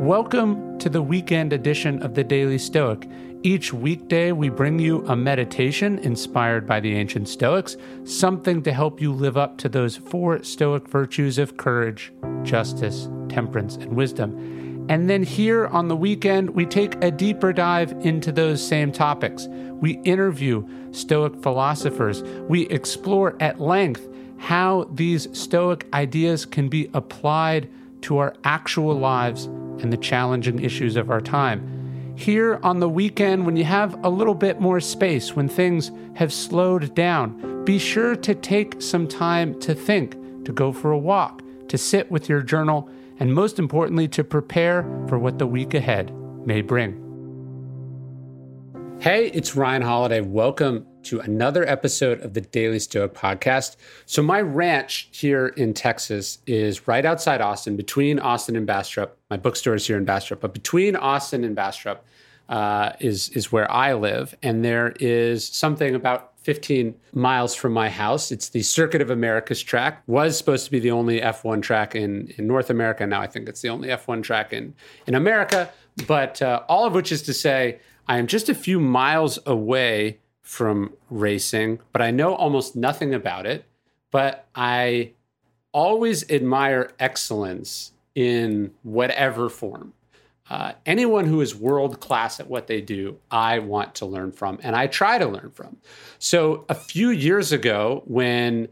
Welcome to the weekend edition of the Daily Stoic. Each weekday, we bring you a meditation inspired by the ancient Stoics, something to help you live up to those four Stoic virtues of courage, justice, temperance, and wisdom. And then here on the weekend, we take a deeper dive into those same topics. We interview Stoic philosophers. We explore at length how these Stoic ideas can be applied to our actual lives and the challenging issues of our time. Here on the weekend, when you have a little bit more space, when things have slowed down, be sure to take some time to think, to go for a walk, to sit with your journal, and most importantly, to prepare for what the week ahead may bring. Hey, it's Ryan Holiday. Welcome to another episode of the Daily Stoic podcast. So, my ranch here in Texas is right outside Austin, between Austin and Bastrop. My bookstore is here in Bastrop, but between Austin and Bastrop uh, is is where I live, and there is something about 15 miles from my house. It's the Circuit of Americas track. Was supposed to be the only F1 track in in North America. Now I think it's the only F1 track in in America. But uh, all of which is to say I am just a few miles away from racing, but I know almost nothing about it. But I always admire excellence in whatever form. Uh, anyone who is world class at what they do, I want to learn from and I try to learn from. So, a few years ago, when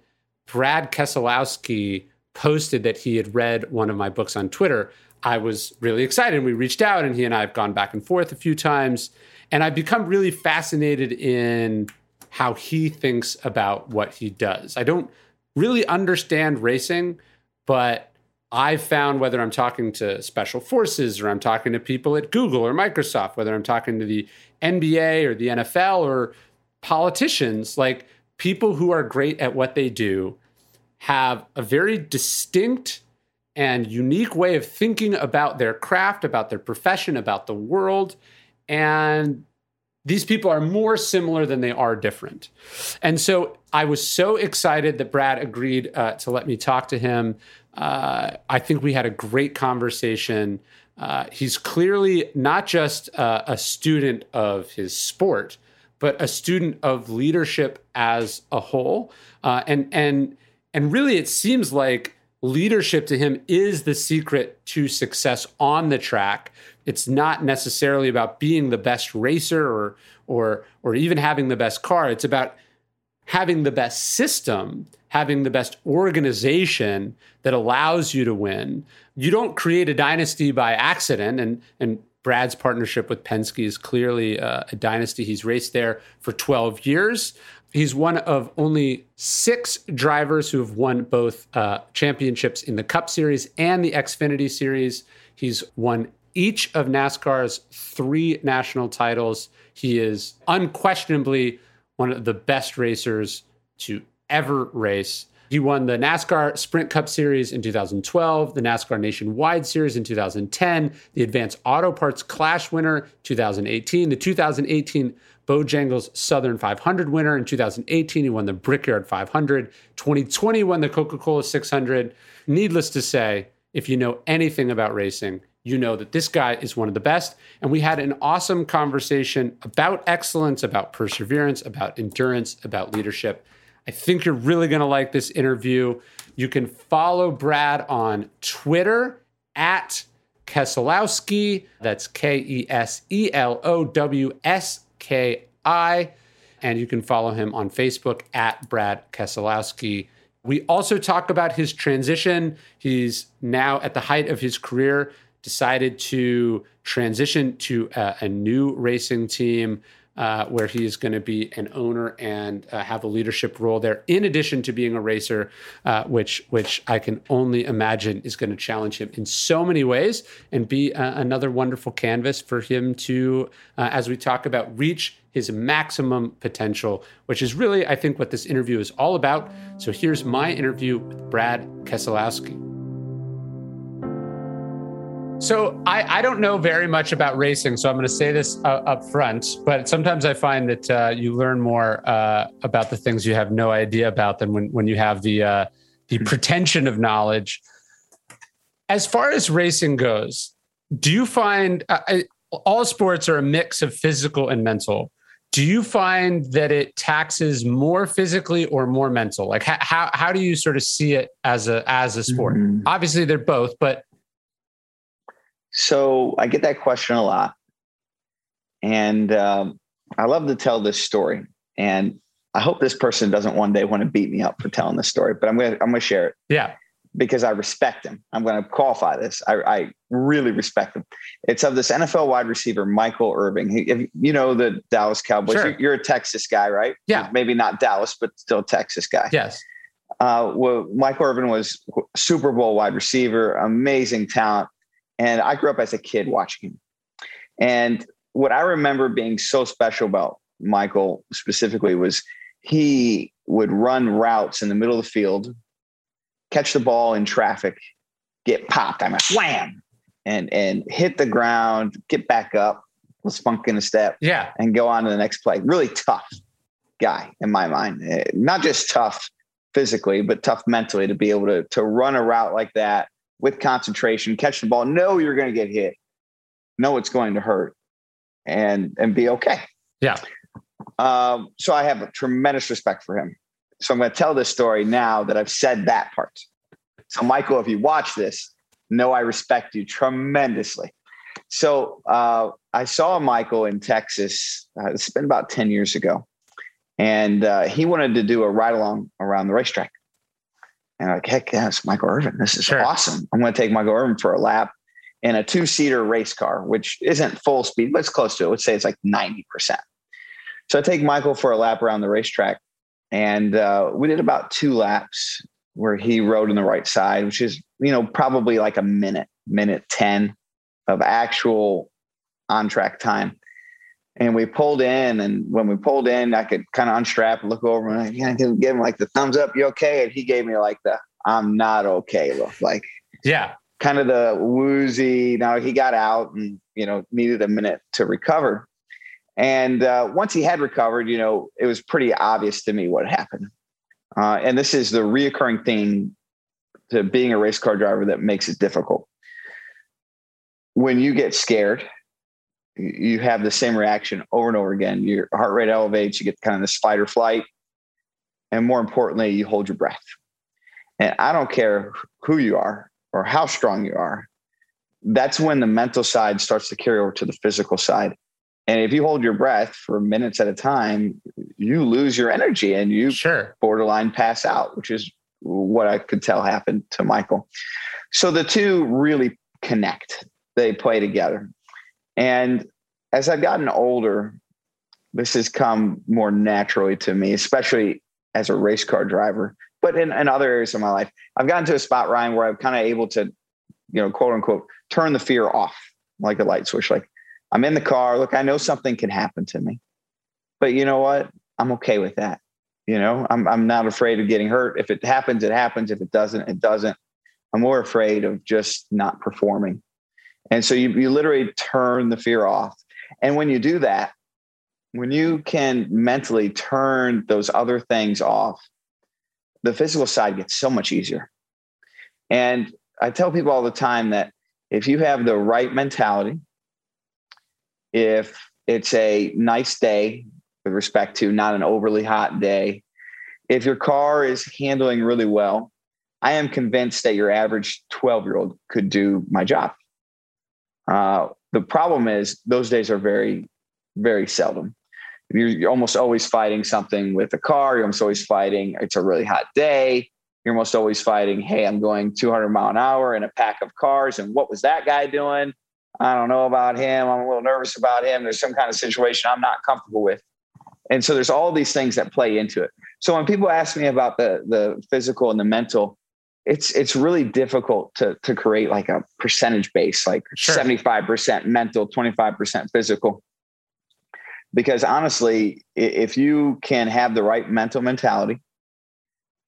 Brad Keselowski posted that he had read one of my books on Twitter, I was really excited. We reached out, and he and I have gone back and forth a few times. And I've become really fascinated in how he thinks about what he does. I don't really understand racing, but I've found whether I'm talking to special forces or I'm talking to people at Google or Microsoft, whether I'm talking to the NBA or the NFL or politicians, like people who are great at what they do have a very distinct and unique way of thinking about their craft, about their profession, about the world. And these people are more similar than they are different. And so I was so excited that Brad agreed uh, to let me talk to him. Uh, I think we had a great conversation. Uh, he's clearly not just uh, a student of his sport, but a student of leadership as a whole. Uh, and and and really, it seems like leadership to him is the secret to success on the track. It's not necessarily about being the best racer or or or even having the best car. It's about having the best system, having the best organization that allows you to win. You don't create a dynasty by accident and and Brad's partnership with Penske is clearly uh, a dynasty. He's raced there for 12 years. He's one of only six drivers who have won both uh, championships in the Cup Series and the Xfinity Series. He's won each of NASCAR's three national titles. He is unquestionably one of the best racers to ever race. He won the NASCAR Sprint Cup Series in 2012, the NASCAR Nationwide Series in 2010, the Advanced Auto Parts Clash winner 2018, the 2018 Bojangles Southern 500 winner. In 2018, he won the Brickyard 500. 2020 won the Coca Cola 600. Needless to say, if you know anything about racing, you know that this guy is one of the best. And we had an awesome conversation about excellence, about perseverance, about endurance, about leadership. I think you're really going to like this interview. You can follow Brad on Twitter at Keselowski. That's K E S E L O W S K I. And you can follow him on Facebook at Brad Keselowski. We also talk about his transition. He's now at the height of his career, decided to transition to a, a new racing team uh, where he is going to be an owner and uh, have a leadership role there, in addition to being a racer, uh, which which I can only imagine is going to challenge him in so many ways and be uh, another wonderful canvas for him to, uh, as we talk about, reach his maximum potential, which is really, I think, what this interview is all about. So here's my interview with Brad Keselowski. So I, I, don't know very much about racing, so I'm going to say this uh, up front. But sometimes I find that uh, you learn more uh, about the things you have no idea about than when when you have the uh, the pretension of knowledge. As far as racing goes, do you find uh, all sports are a mix of physical and mental? Do you find that it taxes more physically or more mental? Like how how, how do you sort of see it as a as a sport? Mm-hmm. Obviously, they're both, but so I get that question a lot, and um, I love to tell this story. And I hope this person doesn't one day want to beat me up for telling this story, but I'm gonna I'm gonna share it. Yeah because I respect him. I'm going to qualify this. I, I, really respect him. It's of this NFL wide receiver, Michael Irving. He, you know the Dallas Cowboys. Sure. You're, you're, a Texas guy, right? Yeah. Maybe not Dallas, but still Texas guy. Yes. Uh, well, Michael Irvin was Super Bowl wide receiver, amazing talent. And I grew up as a kid watching him. And what I remember being so special about Michael specifically was he would run routes in the middle of the field catch the ball in traffic, get popped. I'm a wham and and hit the ground, get back up, was funk in a step, yeah, and go on to the next play. Really tough guy in my mind. Eh, not just tough physically, but tough mentally to be able to to run a route like that with concentration, catch the ball, know you're going to get hit, know it's going to hurt, and and be okay. Yeah. Um, so I have a tremendous respect for him. So I'm going to tell this story now that I've said that part. So, Michael, if you watch this, know I respect you tremendously. So, uh, I saw Michael in Texas. Uh, it's been about 10 years ago. And uh, he wanted to do a ride along around the racetrack. And like, heck yes, Michael Irvin. This is sure. awesome. I'm going to take Michael Irvin for a lap in a two seater race car, which isn't full speed, but it's close to it. Let's say it's like 90%. So I take Michael for a lap around the racetrack and uh, we did about two laps where he rode on the right side, which is you know probably like a minute, minute ten of actual on track time. And we pulled in, and when we pulled in, I could kind of unstrap and look over and I could give him like the thumbs up, you okay? And he gave me like the I'm not okay look, like yeah, kind of the woozy. Now he got out and you know needed a minute to recover. And uh, once he had recovered, you know, it was pretty obvious to me what happened. Uh, and this is the reoccurring thing to being a race car driver that makes it difficult. When you get scared, you have the same reaction over and over again. Your heart rate elevates, you get kind of this fight or flight. And more importantly, you hold your breath. And I don't care who you are or how strong you are. That's when the mental side starts to carry over to the physical side. And if you hold your breath for minutes at a time, you lose your energy and you sure. borderline pass out, which is what I could tell happened to Michael. So the two really connect, they play together. And as I've gotten older, this has come more naturally to me, especially as a race car driver, but in, in other areas of my life. I've gotten to a spot, Ryan, where I'm kind of able to, you know, quote unquote, turn the fear off like a light switch. Like, I'm in the car. Look, I know something can happen to me, but you know what? I'm okay with that. You know, I'm I'm not afraid of getting hurt. If it happens, it happens. If it doesn't, it doesn't. I'm more afraid of just not performing. And so you you literally turn the fear off. And when you do that, when you can mentally turn those other things off, the physical side gets so much easier. And I tell people all the time that if you have the right mentality, if it's a nice day with respect to not an overly hot day, if your car is handling really well, I am convinced that your average 12 year old could do my job. Uh, the problem is those days are very, very seldom. You're, you're, almost always fighting something with a car. You're almost always fighting. It's a really hot day. You're almost always fighting. Hey, I'm going 200 mile an hour in a pack of cars, and what was that guy doing? I don't know about him. I'm a little nervous about him. There's some kind of situation I'm not comfortable with. And so there's all these things that play into it. So when people ask me about the the physical and the mental, it's it's really difficult to to create like a percentage base, like sure. 75% mental, 25% physical. Because honestly, if you can have the right mental mentality,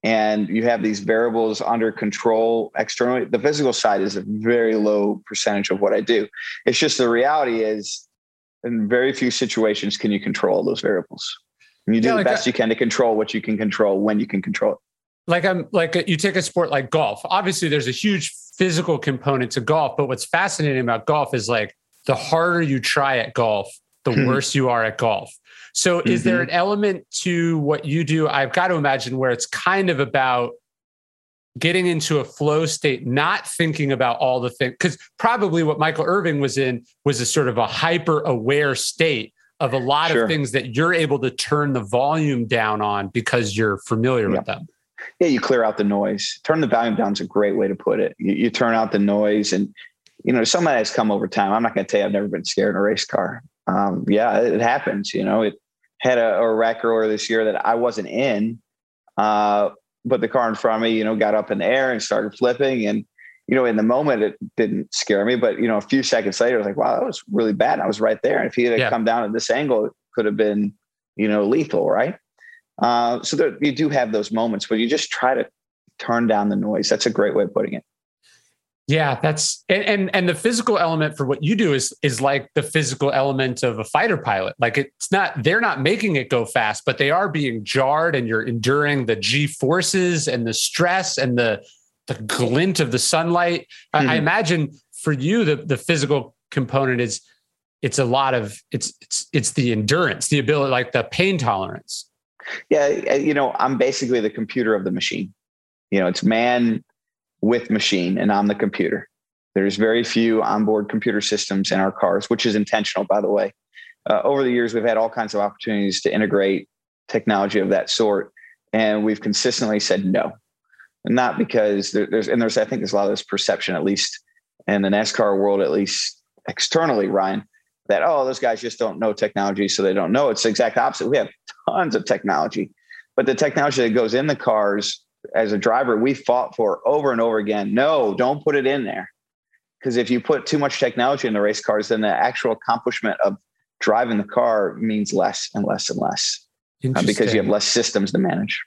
and you have these variables under control externally the physical side is a very low percentage of what i do it's just the reality is in very few situations can you control those variables and you do yeah, the best you can to control what you can control when you can control it like i'm like you take a sport like golf obviously there's a huge physical component to golf. But what's fascinating about golf is like the harder you try at golf, the hmm. worse you are at golf. So, mm-hmm. is there mm-hmm. an element to what you do? I've got to imagine where it's kind of about getting into a flow state, not thinking about all the things, because probably what Michael Irving was in was a sort of a hyper aware state of a lot sure. of things that you're able to turn the volume down on because you're familiar yeah. with them. Yeah, you clear out the noise. Turn the volume down is a great way to put it. You, you turn out the noise, and you know, some of that has come over time. I'm not going to tell you I've never been scared in a race car. Um, yeah, it, it, happens. You know, it had a, a wreck earlier this year that I wasn't in, uh, but the car in front of me, you know, got up in the air and started flipping. And, you know, in the moment, it didn't scare me. But, you know, a few seconds later, I was like, wow, that was really bad. And I was right there. And if he had yeah. come down at this angle, it could have been, you know, lethal, right? Uh, so there, you do have those moments where you just try to turn down the noise. That's a great way of putting it. Yeah, that's and, and and the physical element for what you do is is like the physical element of a fighter pilot. Like it's not they're not making it go fast, but they are being jarred and you're enduring the G forces and the stress and the the glint of the sunlight. Mm-hmm. I, I imagine for you the the physical component is it's a lot of it's it's it's the endurance, the ability like the pain tolerance. Yeah, you know, I'm basically the computer of the machine. You know, it's man with machine and on the computer. There's very few onboard computer systems in our cars, which is intentional, by the way. Uh, over the years, we've had all kinds of opportunities to integrate technology of that sort, and we've consistently said no. not because there, there's, and there's, I think there's a lot of this perception, at least in the NASCAR world, at least externally, Ryan, that, oh, those guys just don't know technology, so they don't know. It's the exact opposite. We have tons of technology, but the technology that goes in the cars as a driver we fought for over and over again no don't put it in there because if you put too much technology in the race cars then the actual accomplishment of driving the car means less and less and less uh, because you have less systems to manage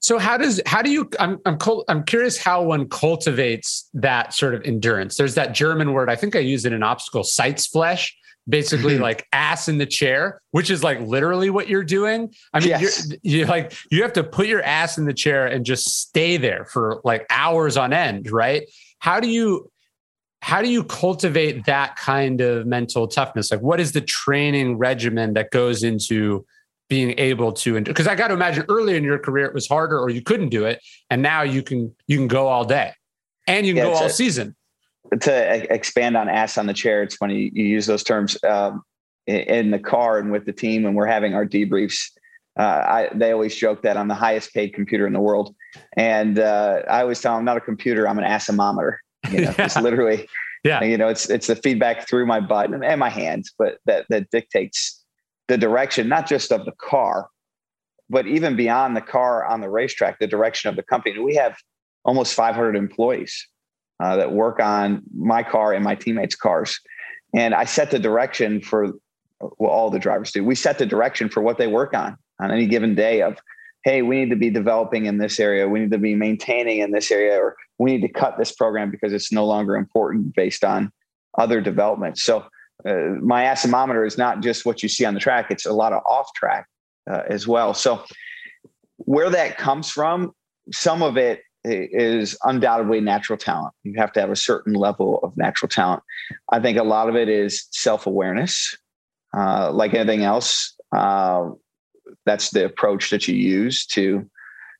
so how does how do you I'm I'm I'm curious how one cultivates that sort of endurance. There's that German word I think I use it in obstacle Sitzfleisch basically like ass in the chair, which is like literally what you're doing. I mean, yes. you're, you're like, you have to put your ass in the chair and just stay there for like hours on end, right? How do you, how do you cultivate that kind of mental toughness? Like, what is the training regimen that goes into being able to? Because I got to imagine earlier in your career it was harder, or you couldn't do it, and now you can you can go all day, and you can yeah, go all a, season to expand on ass on the chair, it's funny you use those terms um, in the car and with the team when we're having our debriefs. Uh, I, they always joke that I'm the highest paid computer in the world, and uh, I always tell them I'm not a computer, I'm an assometer. You know, yeah. it's literally, yeah, you know, it's it's the feedback through my butt and, and my hands, but that that dictates the direction, not just of the car, but even beyond the car on the racetrack, the direction of the company. We have almost 500 employees uh, that work on my car and my teammates' cars. And I set the direction for well, all the drivers do. We set the direction for what they work on on any given day of, hey, we need to be developing in this area. We need to be maintaining in this area, or we need to cut this program because it's no longer important based on other developments. So uh, my assometer is not just what you see on the track; it's a lot of off track uh, as well. So where that comes from, some of it is undoubtedly natural talent. You have to have a certain level of natural talent. I think a lot of it is self awareness. Uh, like anything else, uh, that's the approach that you use to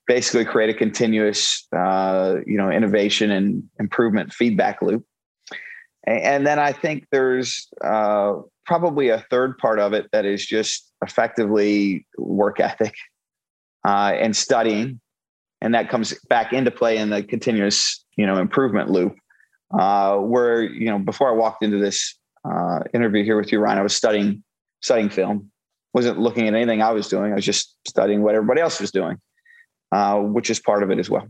basically create a continuous, uh, you know, innovation and improvement feedback loop. And, and then I think there's uh, probably a third part of it that is just effectively work ethic uh, and studying and that comes back into play in the continuous you know improvement loop. Uh, where you know before i walked into this uh, interview here with you ryan i was studying studying film. Wasn't looking at anything i was doing. I was just studying what everybody else was doing uh, which is part of it as well.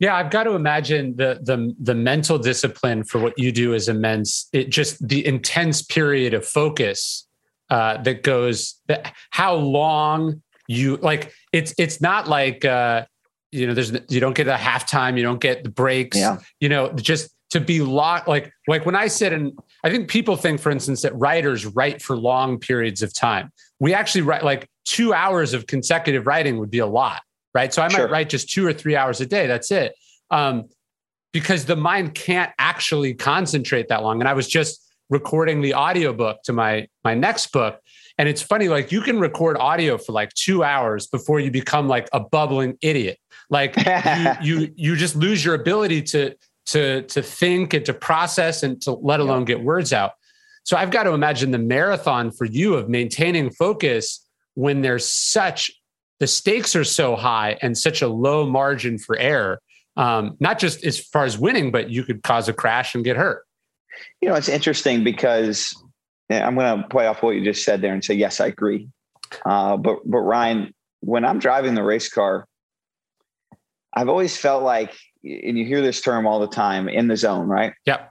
Yeah i've got to imagine the the the mental discipline for what you do is immense. It just the intense period of focus uh, that goes that how long you like it's it's not like uh you know there's you don't get a halftime you don't get the breaks yeah. you know just to be locked like like when i said and i think people think for instance that writers write for long periods of time we actually write like two hours of consecutive writing would be a lot right so i might sure. write just two or three hours a day that's it um because the mind can't actually concentrate that long. And I was just recording the audiobook to my my next book. And it's funny, like you can record audio for like two hours before you become like a bubbling idiot. Like you, you you just lose your ability to to to think and to process and to let alone get words out. So I've got to imagine the marathon for you of maintaining focus when there's such the stakes are so high and such a low margin for error. Um, not just as far as winning, but you could cause a crash and get hurt. You know, it's interesting because I'm going to play off what you just said there and say, yes, I agree. Uh, but, but Ryan, when I'm driving the race car, I've always felt like, and you hear this term all the time, in the zone, right? Yep.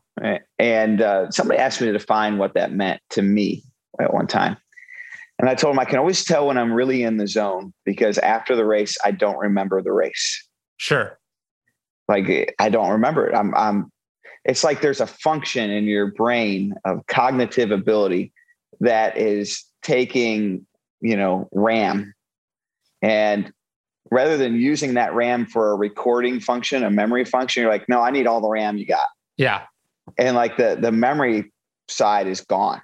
And uh, somebody asked me to define what that meant to me at one time. And I told him I can always tell when I'm really in the zone because after the race, I don't remember the race. Sure. Like I don't remember it. I'm, I'm, it's like there's a function in your brain of cognitive ability that is taking, you know, RAM and rather than using that RAM for a recording function, a memory function, you're like, no, I need all the RAM you got. Yeah. And like the the memory side is gone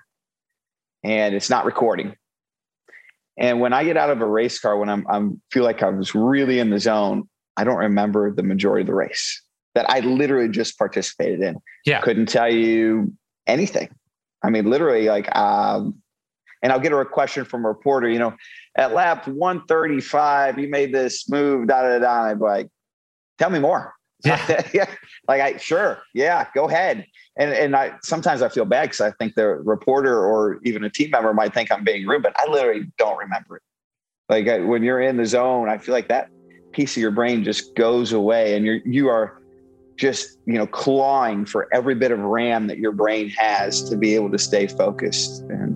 and it's not recording. And when I get out of a race car, when I'm I'm feel like I was really in the zone, I don't remember the majority of the race that I literally just participated in. Yeah. Couldn't tell you anything. I mean, literally like um, and I'll get a question from a reporter, you know, at lap 135, you made this move, da da da. And I'd be like, tell me more. Yeah. yeah. Like I sure, yeah, go ahead. And and I sometimes I feel bad because I think the reporter or even a team member might think I'm being rude, but I literally don't remember it. Like I, when you're in the zone, I feel like that piece of your brain just goes away, and you're you are just you know clawing for every bit of RAM that your brain has to be able to stay focused. And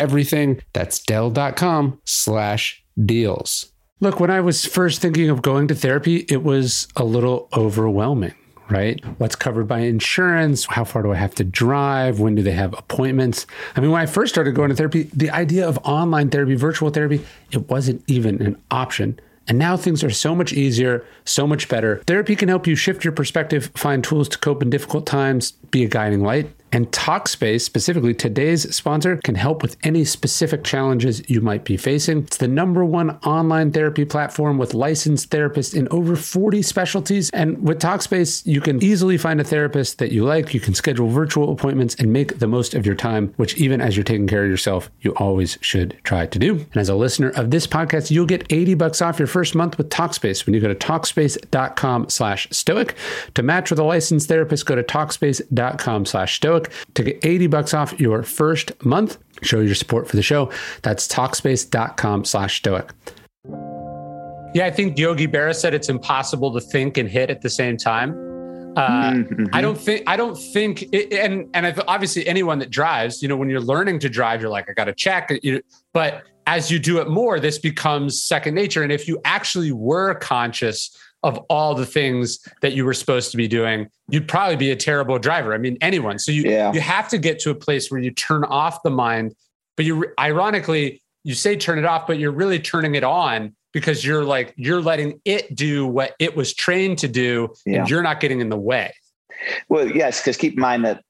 everything. That's Dell.com slash deals. Look, when I was first thinking of going to therapy, it was a little overwhelming, right? What's covered by insurance? How far do I have to drive? When do they have appointments? I mean, when I first started going to therapy, the idea of online therapy, virtual therapy, it wasn't even an option. And now things are so much easier, so much better. Therapy can help you shift your perspective, find tools to cope in difficult times, be a guiding light. And Talkspace, specifically today's sponsor, can help with any specific challenges you might be facing. It's the number one online therapy platform with licensed therapists in over 40 specialties. And with Talkspace, you can easily find a therapist that you like. You can schedule virtual appointments and make the most of your time, which even as you're taking care of yourself, you always should try to do. And as a listener of this podcast, you'll get 80 bucks off your first month with Talkspace when you go to Talkspace.com slash stoic. To match with a licensed therapist, go to Talkspace.com slash stoic to get 80 bucks off your first month. Show your support for the show. That's talkspace.com slash stoic. Yeah, I think Yogi Berra said it's impossible to think and hit at the same time. Uh, mm-hmm. I don't think I don't think it, and and I've, obviously anyone that drives, you know, when you're learning to drive, you're like, I got to check. You but as you do it more, this becomes second nature. And if you actually were conscious of all the things that you were supposed to be doing, you'd probably be a terrible driver. I mean, anyone. So you yeah. you have to get to a place where you turn off the mind, but you ironically you say turn it off, but you're really turning it on because you're like you're letting it do what it was trained to do, yeah. and you're not getting in the way. Well, yes, because keep in mind that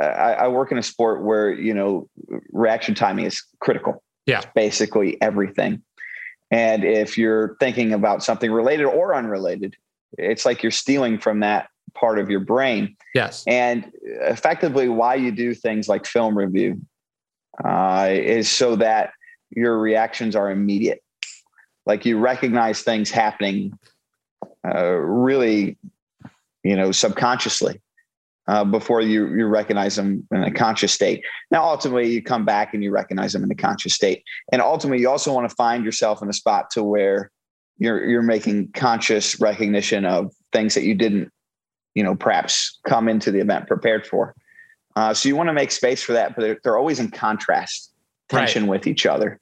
uh, I, I work in a sport where you know reaction timing is critical. Yeah, it's basically everything. And if you're thinking about something related or unrelated, it's like you're stealing from that part of your brain. Yes. And effectively, why you do things like film review uh, is so that your reactions are immediate. Like you recognize things happening uh, really, you know, subconsciously uh, before you you recognize them in a conscious state. Now, ultimately, you come back and you recognize them in a conscious state, and ultimately, you also want to find yourself in a spot to where you're you're making conscious recognition of things that you didn't, you know, perhaps come into the event prepared for. Uh, so you want to make space for that, but they're, they're always in contrast, tension right. with each other,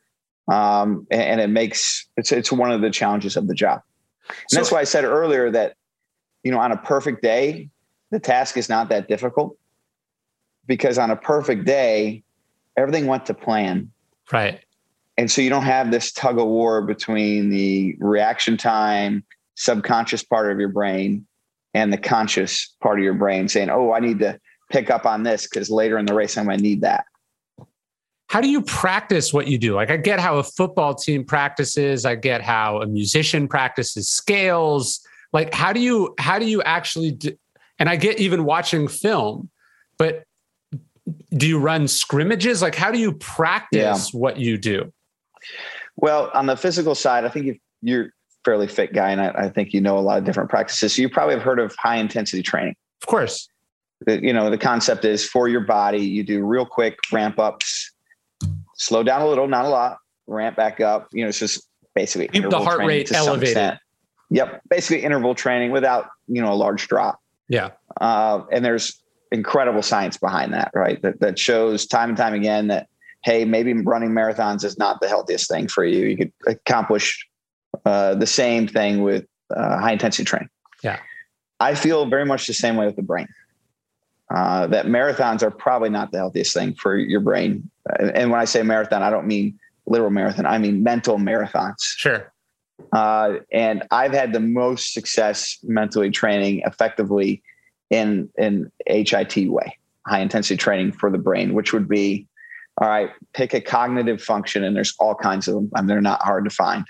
um, and, and, it makes it's it's one of the challenges of the job. And so, that's why I said earlier that, you know, on a perfect day, the task is not that difficult because on a perfect day, everything went to plan. Right. And so you don't have this tug of war between the reaction time, subconscious part of your brain, and the conscious part of your brain saying, oh, I need to pick up on this because later in the race, I'm going to need that. How do you practice what you do? Like, I get how a football team practices, I get how a musician practices scales. Like, how do you, how do you actually, do, and I get even watching film, but do you run scrimmages? Like, how do you practice yeah. what you do? Well, on the physical side, I think you're a fairly fit guy, and I, I, think you know a lot of different practices. So you probably have heard of high intensity training. Of course. The, you know, the concept is for your body, you do real quick ramp ups, slow down a little, not a lot, ramp back up. You know, it's just basically keep the heart rate elevated. Yep, basically interval training without you know a large drop. Yeah, uh, and there's incredible science behind that, right? That that shows time and time again that hey, maybe running marathons is not the healthiest thing for you. You could accomplish uh, the same thing with uh, high intensity training. Yeah. I feel very much the same way with the brain. Uh, that marathons are probably not the healthiest thing for your brain. And when I say marathon, I don't mean literal marathon. I mean mental marathons. Sure. Uh, and I've had the most success mentally training effectively in in HIIT way, high intensity training for the brain, which would be all right, pick a cognitive function, and there's all kinds of them. I mean, they're not hard to find.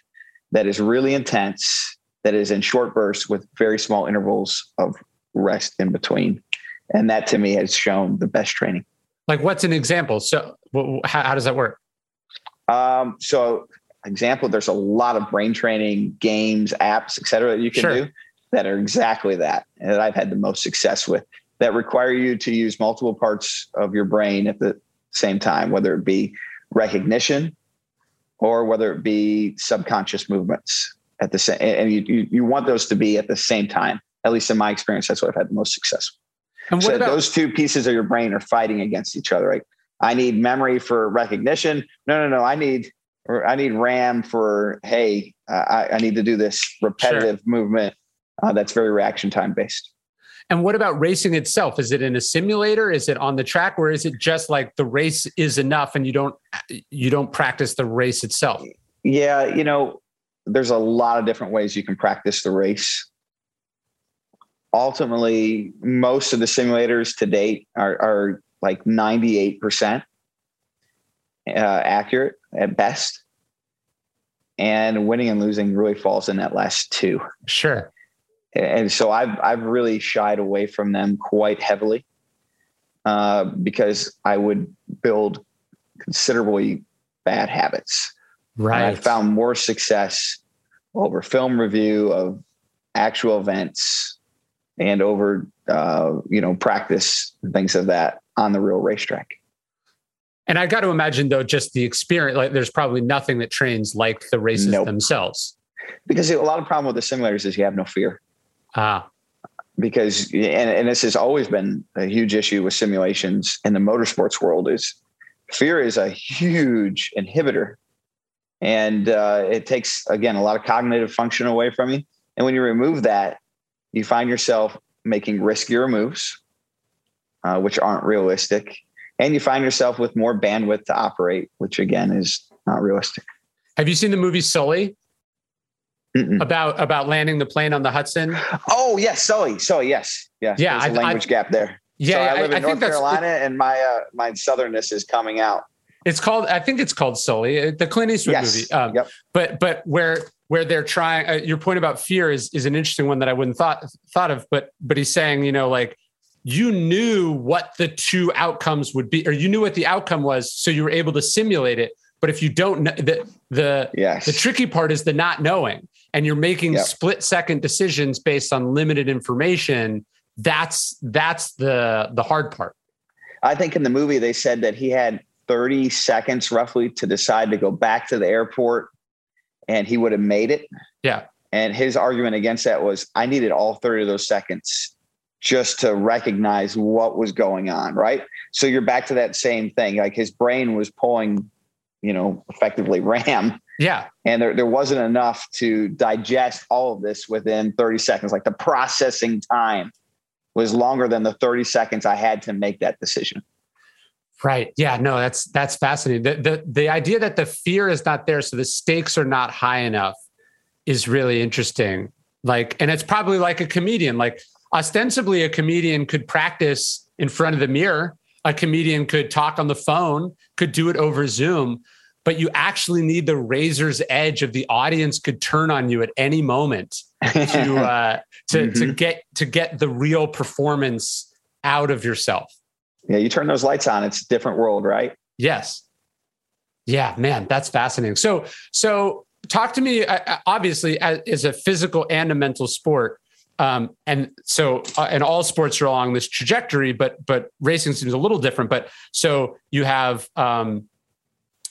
That is really intense, that is in short bursts with very small intervals of rest in between. And that to me has shown the best training. Like, what's an example? So, how, how does that work? Um, so, example, there's a lot of brain training games, apps, etc. that you can sure. do that are exactly that, and that I've had the most success with that require you to use multiple parts of your brain at the same time, whether it be recognition or whether it be subconscious movements at the same, and you, you, you want those to be at the same time. At least in my experience, that's what I've had the most success. And so about- those two pieces of your brain are fighting against each other. Right? I need memory for recognition. No, no, no. I need I need RAM for hey, uh, I, I, need to do this repetitive sure. movement uh, that's very reaction time based. And what about racing itself? Is it in a simulator? Is it on the track, or is it just like the race is enough and you don't you don't practice the race itself? Yeah, you know, there's a lot of different ways you can practice the race. Ultimately, most of the simulators to date are, are like 98% uh, accurate at best. And winning and losing really falls in that last two. Sure and so I've I've really shied away from them quite heavily uh, because I would build considerably bad habits. Right. And I found more success over film review of actual events and over uh, you know practice things of that on the real racetrack. And I got to imagine though, just the experience, like there's probably nothing that trains like the races nope. themselves. Because a lot of problem with the simulators is you have no fear. Ah. Because and, and this has always been a huge issue with simulations in the motorsports world is fear is a huge inhibitor and uh, it takes again a lot of cognitive function away from you and when you remove that you find yourself making riskier moves uh, which aren't realistic and you find yourself with more bandwidth to operate which again is not realistic have you seen the movie sully Mm-mm. about about landing the plane on the Hudson. Oh yes, Sully. Sully, yes, yes. Yeah, There's a language I, gap there. Yeah, so I live I, in North Carolina, and my uh, my southernness is coming out. It's called. I think it's called Sully, uh, the Clint Eastwood yes. movie. Um, yep. But but where where they're trying. Uh, your point about fear is is an interesting one that I wouldn't thought thought of. But but he's saying, you know, like you knew what the two outcomes would be, or you knew what the outcome was, so you were able to simulate it. But if you don't know the the yes. the tricky part is the not knowing and you're making yep. split second decisions based on limited information that's that's the the hard part i think in the movie they said that he had 30 seconds roughly to decide to go back to the airport and he would have made it yeah And his argument against that was I needed all 30 of those seconds just to recognize what was going on, right? So you're back to that same thing. Like his brain was pulling, you know, effectively RAM. Yeah. And there, there wasn't enough to digest all of this within 30 seconds. Like the processing time was longer than the 30 seconds I had to make that decision. Right. Yeah. No, that's that's fascinating. The, the the idea that the fear is not there, so the stakes are not high enough, is really interesting. Like, and it's probably like a comedian. Like, ostensibly, a comedian could practice in front of the mirror. A comedian could talk on the phone, could do it over Zoom, but you actually need the razor's edge of the audience could turn on you at any moment to uh, to mm-hmm. to get to get the real performance out of yourself. Yeah, you turn those lights on, it's a different world, right? Yes. Yeah, man, that's fascinating. So, so talk to me. Uh, obviously, as, as, a physical and a mental sport, um, and so, uh, and all sports are along this trajectory, but but racing seems a little different. But so you have um,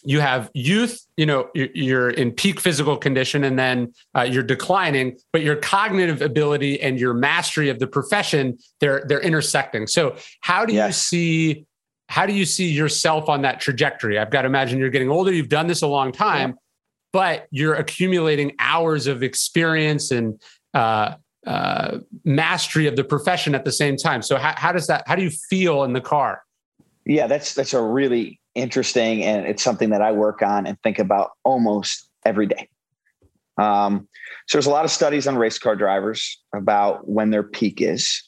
you have youth, you know, you're in peak physical condition and then uh, you're declining, but your cognitive ability and your mastery of the profession, they're, they're intersecting. So how do yes. you see, how do you see yourself on that trajectory? I've got to imagine you're getting older. You've done this a long time, yeah. but you're accumulating hours of experience and, uh, uh, mastery of the profession at the same time. So how, how does that, how do you feel in the car? Yeah, that's, that's a really interesting and it's something that I work on and think about almost every day. Um, so there's a lot of studies on race car drivers about when their peak is,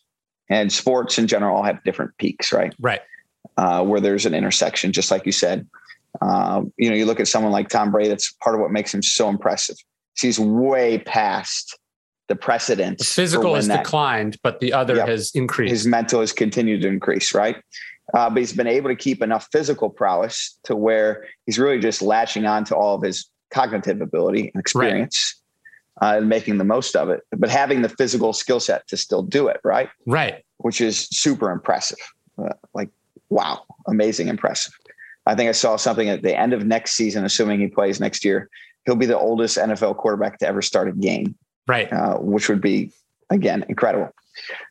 and sports in general all have different peaks, right? Right. Uh, where there's an intersection, just like you said. Um, you know, you look at someone like Tom Brady. That's part of what makes him so impressive. He's way past the precedent. The physical has that, declined, but the other yep, has increased. His mental has continued to increase, right? uh, but he's been able to keep enough physical prowess to where he's really just latching on to all of his cognitive ability and experience right. uh, and making the most of it, but having the physical skill set to still do it, right? Right. Which is super impressive. Uh, like, wow, amazing, impressive. I think I saw something at the end of next season, assuming he plays next year. He'll be the oldest NFL quarterback to ever start a game. Right. Uh, which would be, again, incredible.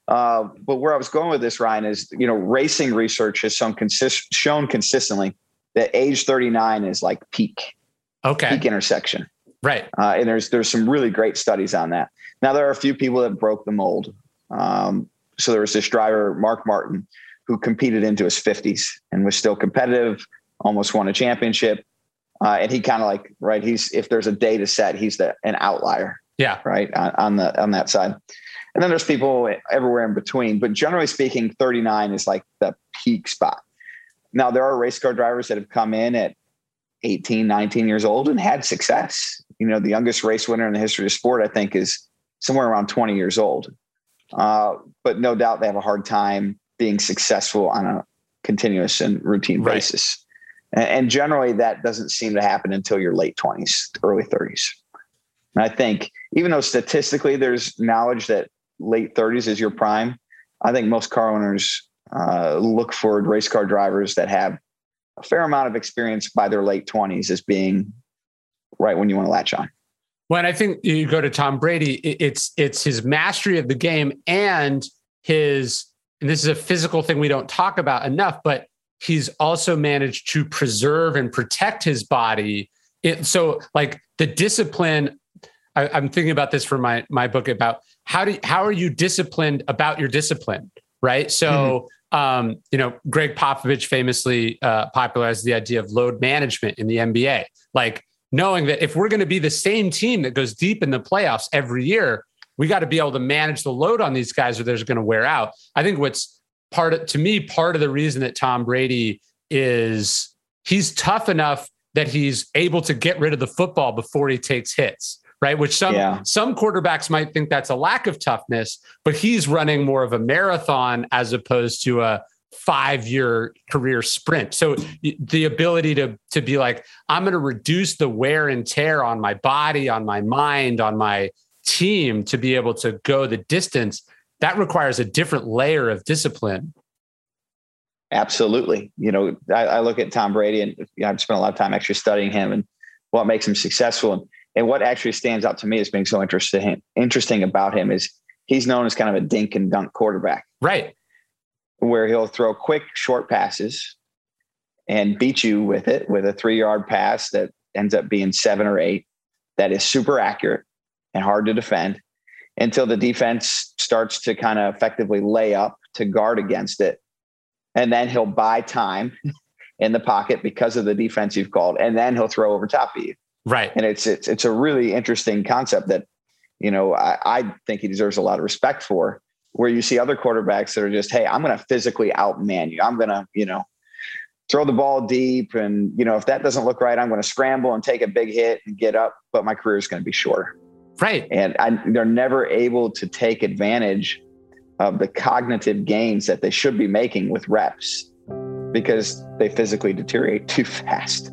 Uh, but where I was going with this, Ryan, is you know, racing research has shown, consist- shown consistently that age 39 is like peak, okay, peak intersection, right? Uh, and there's there's some really great studies on that. Now there are a few people that broke the mold. Um, so there was this driver, Mark Martin, who competed into his 50s and was still competitive, almost won a championship. Uh, and he kind of like right, he's if there's a data set, he's the an outlier. Yeah, right on, on the on that side. And then there's people everywhere in between. But generally speaking, 39 is like the peak spot. Now, there are race car drivers that have come in at 18, 19 years old and had success. You know, the youngest race winner in the history of sport, I think, is somewhere around 20 years old. Uh, but no doubt they have a hard time being successful on a continuous and routine right. basis. And generally, that doesn't seem to happen until your late 20s, early 30s. And I think, even though statistically there's knowledge that late 30s is your prime, I think most car owners uh, look for race car drivers that have a fair amount of experience by their late 20s as being right when you want to latch on. When I think you go to Tom Brady, it's it's his mastery of the game and his and this is a physical thing we don't talk about enough, but he's also managed to preserve and protect his body. It, so like the discipline I, am thinking about this for my my book about how do how are you disciplined about your discipline, right? So. Mm-hmm. Um, you know, Gregg Popovich famously uh, popularized the idea of load management in the NBA. Like knowing that if we're going to be the same team that goes deep in the playoffs every year, we got to be able to manage the load on these guys or they're going to wear out. I think what's part of, to me, part of the reason that Tom Brady is he's tough enough that he's able to get rid of the football before he takes hits right? Which some yeah. some quarterbacks might think that's a lack of toughness, but he's running more of a marathon as opposed to a five year career sprint. So the ability to to be like, I'm going to reduce the wear and tear on my body, on my mind, on my team to be able to go the distance. That requires a different layer of discipline. Absolutely. You know, I, I look at Tom Brady and I've spent a lot of time actually studying him and what makes him successful. And And what actually stands out to me as being so interesting interesting about him is he's known as kind of a dink and dunk quarterback. Right. Where he'll throw quick short passes and beat you with it with a three yard pass that ends up being seven or eight that is super accurate and hard to defend until the defense starts to kind of effectively lay up to guard against it. And then he'll buy time in the pocket because of the defense you've called, and then he'll throw over top of you. Right. And it's it's it's a really interesting concept that, you know, I, I think he deserves a lot of respect for. Where you see other quarterbacks that are just, hey, I'm going to physically outman you. I'm going to, you know, throw the ball deep, and you know, if that doesn't look right, I'm going to scramble and take a big hit and get up. But my career is going to be shorter. Right. And I, they're never able to take advantage of the cognitive gains that they should be making with reps because they physically deteriorate too fast.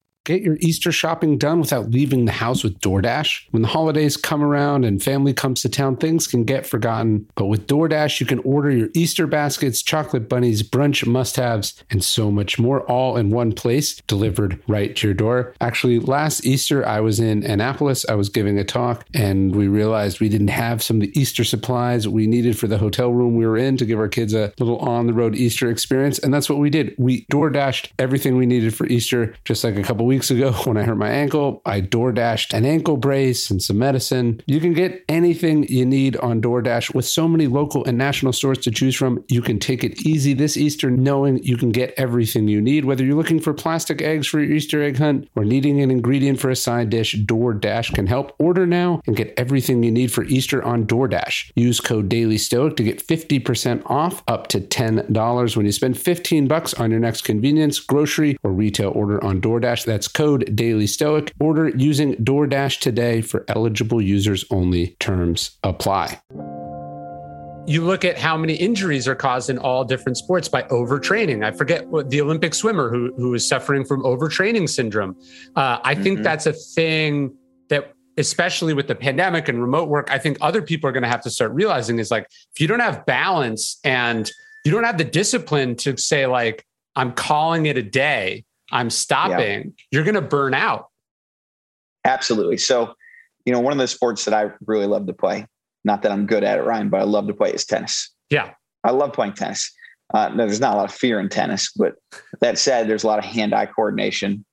Get your Easter shopping done without leaving the house with DoorDash. When the holidays come around and family comes to town, things can get forgotten. But with DoorDash, you can order your Easter baskets, chocolate bunnies, brunch must haves, and so much more all in one place, delivered right to your door. Actually, last Easter, I was in Annapolis. I was giving a talk, and we realized we didn't have some of the Easter supplies we needed for the hotel room we were in to give our kids a little on the road Easter experience. And that's what we did. We DoorDashed everything we needed for Easter, just like a couple weeks ago when I hurt my ankle. I DoorDashed an ankle brace and some medicine. You can get anything you need on DoorDash with so many local and national stores to choose from. You can take it easy this Easter knowing you can get everything you need. Whether you're looking for plastic eggs for your Easter egg hunt or needing an ingredient for a side dish, DoorDash can help. Order now and get everything you need for Easter on DoorDash. Use code Daily Stoic to get 50% off up to $10 when you spend 15 bucks on your next convenience, grocery, or retail order on DoorDash. That's code Daily Stoic. Order using DoorDash today for eligible users only. Terms apply. You look at how many injuries are caused in all different sports by overtraining. I forget what the Olympic swimmer who who is suffering from overtraining syndrome. Uh, I mm-hmm. think that's a thing that especially with the pandemic and remote work, I think other people are going to have to start realizing is like, if you don't have balance and you don't have the discipline to say, like, I'm calling it a day, I'm stopping, yeah. you're going to burn out. Absolutely. So, you know, one of the sports that I really love to play, not that I'm good at it, Ryan, but I love to play is tennis. Yeah. I love playing tennis. Uh, no, there's not a lot of fear in tennis, but that said, there's a lot of hand-eye coordination.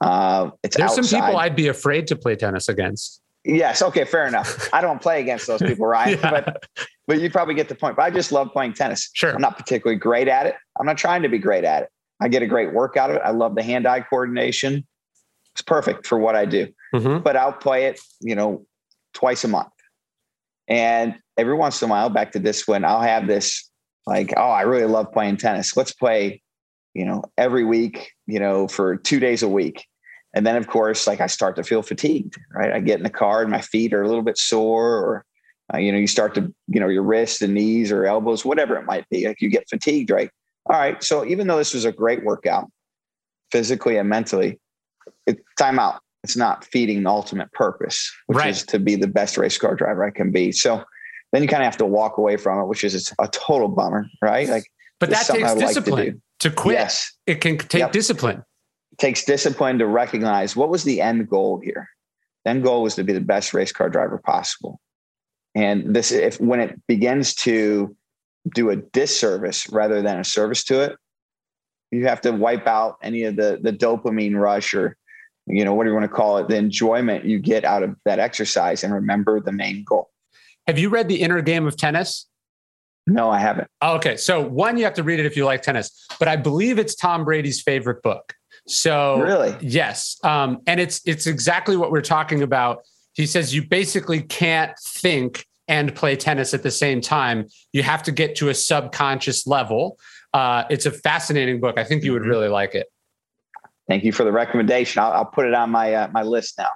Uh, it's there's outside. some people I'd be afraid to play tennis against. Yes. Okay. Fair enough. I don't play against those people, Ryan, yeah. but but you probably get the point. But I just love playing tennis. Sure. I'm not particularly great at it. I'm not trying to be great at it. I get a great work out of it. I love the hand-eye coordination. It's perfect for what I do. Mm-hmm. But I'll play it, you know, twice a month. And every once in a while, back to this when I'll have this like, oh, I really love playing tennis. Let's play, you know, every week, you know, for two days a week. And then of course, like I start to feel fatigued, right? I get in the car and my feet are a little bit sore or uh, you know, you start to, you know, your wrists and knees or elbows, whatever it might be, like you get fatigued, right? All right. So even though this was a great workout, physically and mentally, it, time out. It's not feeding the ultimate purpose, which right. is to be the best race car driver I can be. So then you kind of have to walk away from it, which is a total bummer, right? Like, but that takes discipline like to, to, quit. Yes. It can take yep. discipline. It takes discipline to recognize what was the end goal here. The end goal was to be the best race car driver possible. And this, if when it begins to do a disservice rather than a service to it, You have to wipe out any of the the dopamine rush or you know what do you want to call it the enjoyment you get out of that exercise and remember the main goal. Have you read the inner game of tennis? No, I haven't. Oh, okay. So one, you have to read it if you like tennis, but I believe it's Tom Brady's favorite book. So really, yes, um, and it's it's exactly what we're talking about. He says you basically can't think and play tennis at the same time. You have to get to a subconscious level. Uh, it's a fascinating book. I think you would mm-hmm. really like it. Thank you for the recommendation. I'll, I'll put it on my uh, my list now.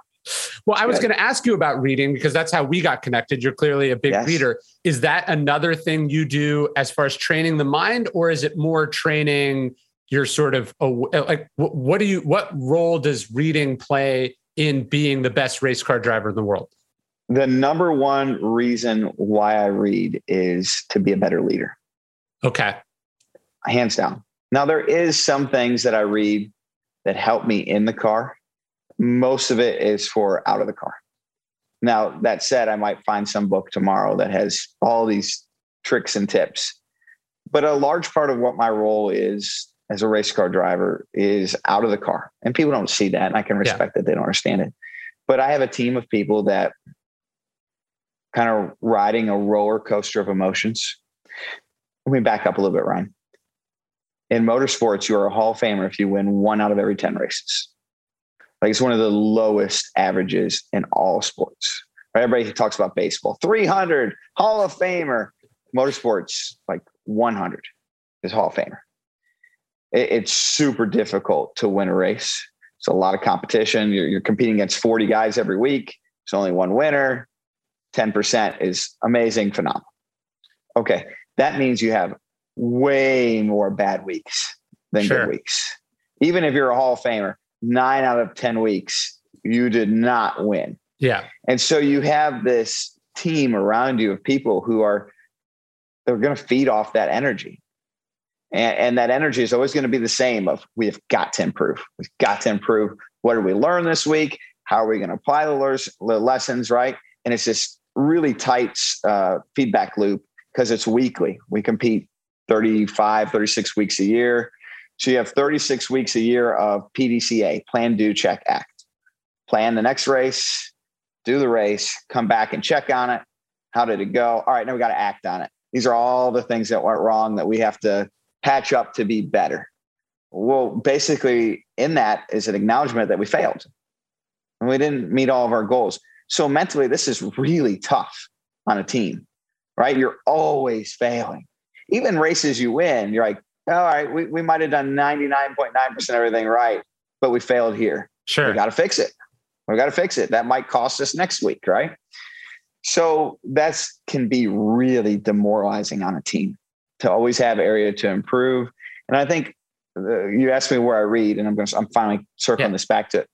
Well, I was going to ask you about reading because that's how we got connected. You're clearly a big yes. reader. Is that another thing you do as far as training the mind, or is it more training your sort of like what do you what role does reading play in being the best race car driver in the world? The number one reason why I read is to be a better leader. Okay. Hands down. Now there is some things that I read that help me in the car most of it is for out of the car. Now, that said, I might find some book tomorrow that has all these tricks and tips. But a large part of what my role is as a race car driver is out of the car. And people don't see that. And I can respect yeah. that they don't understand it. But I have a team of people that kind of riding a roller coaster of emotions. Let me back up a little bit, Ryan. In motorsports, you're a Hall of Famer if you win one out of every 10 races. Like it's one of the lowest averages in all sports. Right? Everybody talks about baseball, 300 Hall of Famer. Motorsports, like 100 is Hall of Famer. It, it's super difficult to win a race. It's a lot of competition. You're, you're competing against 40 guys every week. There's only one winner. 10% is amazing, phenomenal. Okay. That means you have way more bad weeks than sure. good weeks. Even if you're a Hall of Famer, nine out of 10 weeks, you did not win. Yeah. And so you have this team around you of people who are, they're going to feed off that energy. And, and that energy is always going to be the same of we have got to improve. We've got to improve. What did we learn this week? How are we going to apply the, the lessons, right? And it's this really tight uh, feedback loop because it's weekly. We compete 35, 36 weeks a year. So you have 36 weeks a year of PDCA, plan, do, check, act. Plan the next race, do the race, come back and check on it. How did it go? All right, now we got to act on it. These are all the things that went wrong that we have to patch up to be better. Well, basically, in that is an acknowledgement that we failed and we didn't meet all of our goals. So mentally, this is really tough on a team, right? You're always failing. Even races you win, you're like, all right, we, we might have done 99.9% everything right, but we failed here. Sure. We got to fix it. We got to fix it. That might cost us next week, right? So that's can be really demoralizing on a team to always have area to improve. And I think uh, you asked me where I read, and I'm going to, I'm finally circling yeah. this back to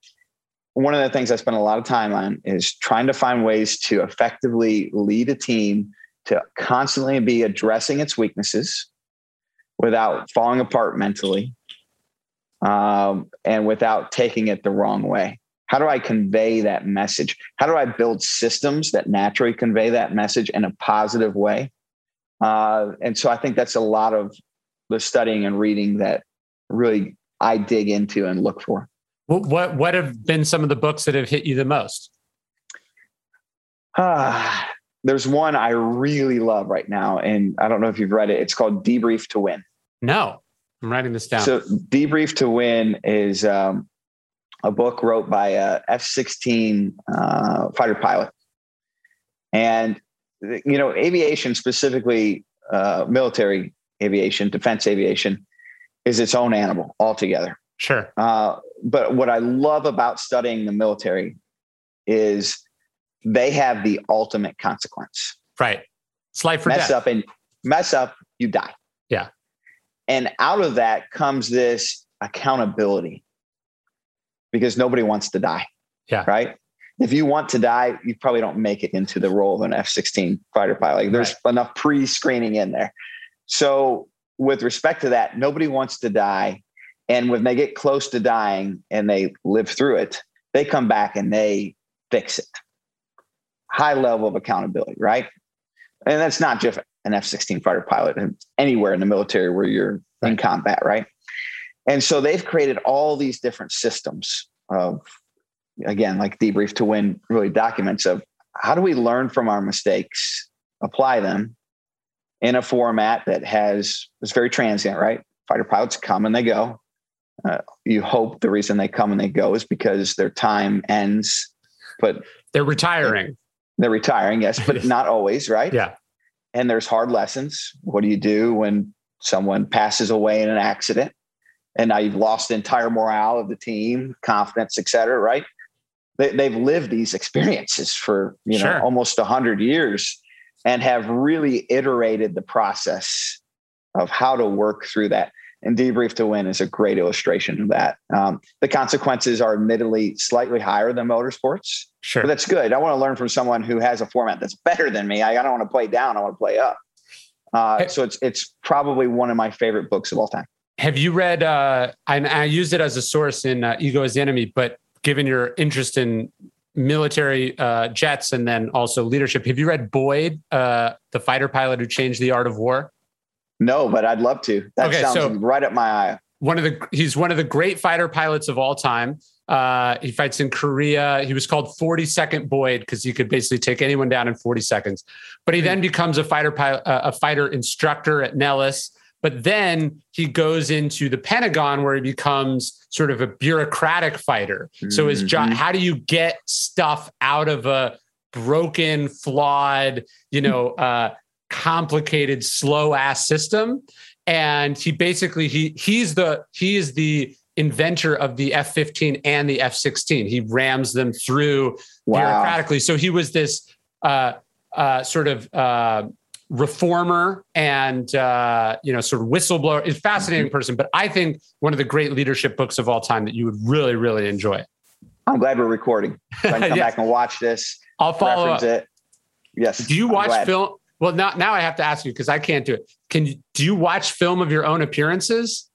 one of the things I spend a lot of time on is trying to find ways to effectively lead a team to constantly be addressing its weaknesses without falling apart mentally um, and without taking it the wrong way? How do I convey that message? How do I build systems that naturally convey that message in a positive way? Uh, and so I think that's a lot of the studying and reading that really I dig into and look for. What what have been some of the books that have hit you the most? Uh, there's one I really love right now, and I don't know if you've read it. It's called Debrief to Win. No, I'm writing this down. So, Debrief to Win is um, a book wrote by a F 16 uh, fighter pilot. And, you know, aviation, specifically uh, military aviation, defense aviation, is its own animal altogether. Sure. Uh, but what I love about studying the military is they have the ultimate consequence. Right. It's life or mess death. up and mess up, you die. Yeah. And out of that comes this accountability because nobody wants to die. Yeah. Right. If you want to die, you probably don't make it into the role of an F 16 fighter pilot. Like there's right. enough pre screening in there. So, with respect to that, nobody wants to die. And when they get close to dying and they live through it, they come back and they fix it. High level of accountability, right? And that's not just an F 16 fighter pilot anywhere in the military where you're right. in combat, right? And so they've created all these different systems of, again, like debrief to win really documents of how do we learn from our mistakes, apply them in a format that has, is very transient, right? Fighter pilots come and they go. Uh, you hope the reason they come and they go is because their time ends, but they're retiring. They're retiring, yes, but not always, right? Yeah. And there's hard lessons. What do you do when someone passes away in an accident? and now you've lost the entire morale of the team, confidence, et cetera, right? They, have lived these experiences for you know sure. almost a hundred years and have really iterated the process of how to work through that. And debrief to win is a great illustration of that. Um, the consequences are admittedly slightly higher than motorsports, sure, but that's good. I want to learn from someone who has a format that's better than me. I, I don't want to play down; I want to play up. Uh, so it's it's probably one of my favorite books of all time. Have you read? Uh, I, I used it as a source in uh, Ego is the Enemy, but given your interest in military uh, jets and then also leadership, have you read Boyd, uh, the fighter pilot who changed the art of war? No, but I'd love to. That okay, sounds so right up my eye. One of the he's one of the great fighter pilots of all time. Uh, he fights in Korea. He was called 40 Second Boyd because he could basically take anyone down in 40 seconds. But he hmm. then becomes a fighter pilot, uh, a fighter instructor at Nellis. But then he goes into the Pentagon where he becomes sort of a bureaucratic fighter. Mm-hmm. So his job, how do you get stuff out of a broken, flawed, you know, uh, complicated, slow ass system? And he basically he he's the he is the inventor of the F-15 and the F-16. He rams them through wow. bureaucratically. So he was this uh, uh, sort of uh, reformer and uh, you know sort of whistleblower is fascinating mm-hmm. person but i think one of the great leadership books of all time that you would really really enjoy i'm glad we're recording so i can come yes. back and watch this i'll follow up. it yes do you watch film well now, now i have to ask you because i can't do it can you do you watch film of your own appearances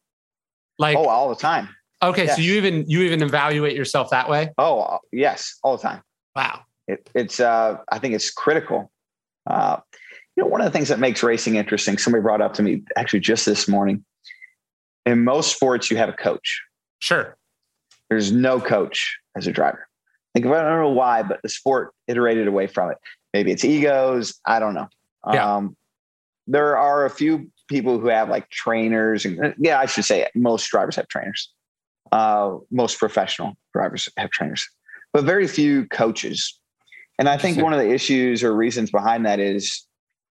like oh all the time okay yes. so you even you even evaluate yourself that way oh yes all the time wow it, it's uh i think it's critical uh you know, one of the things that makes racing interesting, somebody brought up to me actually just this morning. In most sports, you have a coach. Sure. There's no coach as a driver. Think I don't know why, but the sport iterated away from it. Maybe it's egos. I don't know. Yeah. Um, there are a few people who have like trainers, and yeah, I should say most drivers have trainers. Uh, most professional drivers have trainers, but very few coaches. And I think one of the issues or reasons behind that is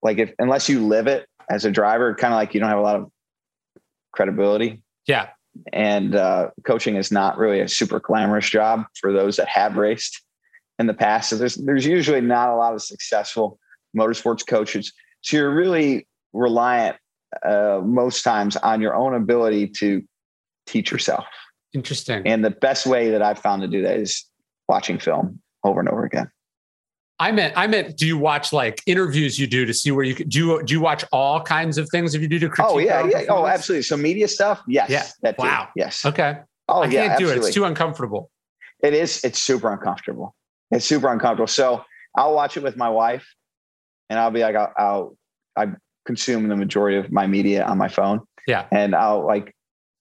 like if unless you live it as a driver, kind of like you don't have a lot of credibility. Yeah. And uh, coaching is not really a super glamorous job for those that have raced in the past. So there's there's usually not a lot of successful motorsports coaches. So you're really reliant uh, most times on your own ability to teach yourself. Interesting. And the best way that I've found to do that is watching film over and over again. I meant, I meant, do you watch like interviews you do to see where you do you, do you watch all kinds of things if you do to critique? Oh yeah, yeah. Oh, absolutely. So media stuff. Yes. Yeah. That too. Wow. Yes. Okay. Oh, I yeah, can't do absolutely. it. It's too uncomfortable. It is. It's super uncomfortable. It's super uncomfortable. So I'll watch it with my wife and I'll be like, I'll, I'll I consume the majority of my media on my phone. Yeah. And I'll like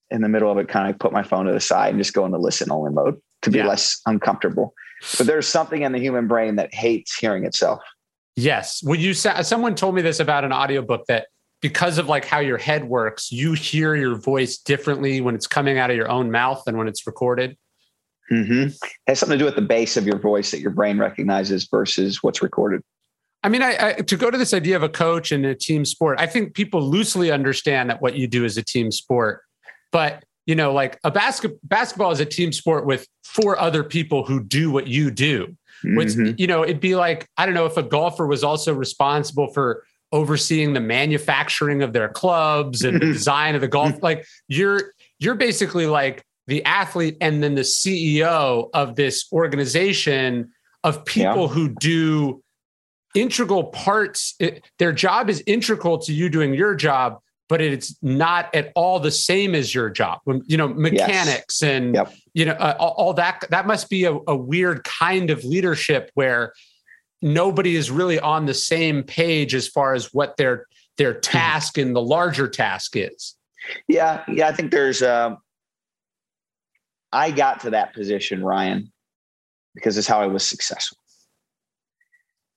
in the middle of it, kind of put my phone to the side and just go into listen only mode to be yeah. less uncomfortable. But there's something in the human brain that hates hearing itself. Yes. Well, you someone told me this about an audiobook that because of like how your head works, you hear your voice differently when it's coming out of your own mouth than when it's recorded. Mm-hmm. It has something to do with the base of your voice that your brain recognizes versus what's recorded. I mean, I, I, to go to this idea of a coach and a team sport, I think people loosely understand that what you do is a team sport, but you know, like a basket basketball is a team sport with four other people who do what you do. Which mm-hmm. you know, it'd be like I don't know if a golfer was also responsible for overseeing the manufacturing of their clubs and the design of the golf. Like you're you're basically like the athlete and then the CEO of this organization of people yeah. who do integral parts. It, their job is integral to you doing your job, but it's not at all the same as your job. You know, mechanics yes. and yep. you know uh, all, that. That must be a, a weird kind of leadership where nobody is really on the same page as far as what their their task and the larger task is. Yeah, yeah. I think there's uh, I got to that position, Ryan, because it's how I was successful.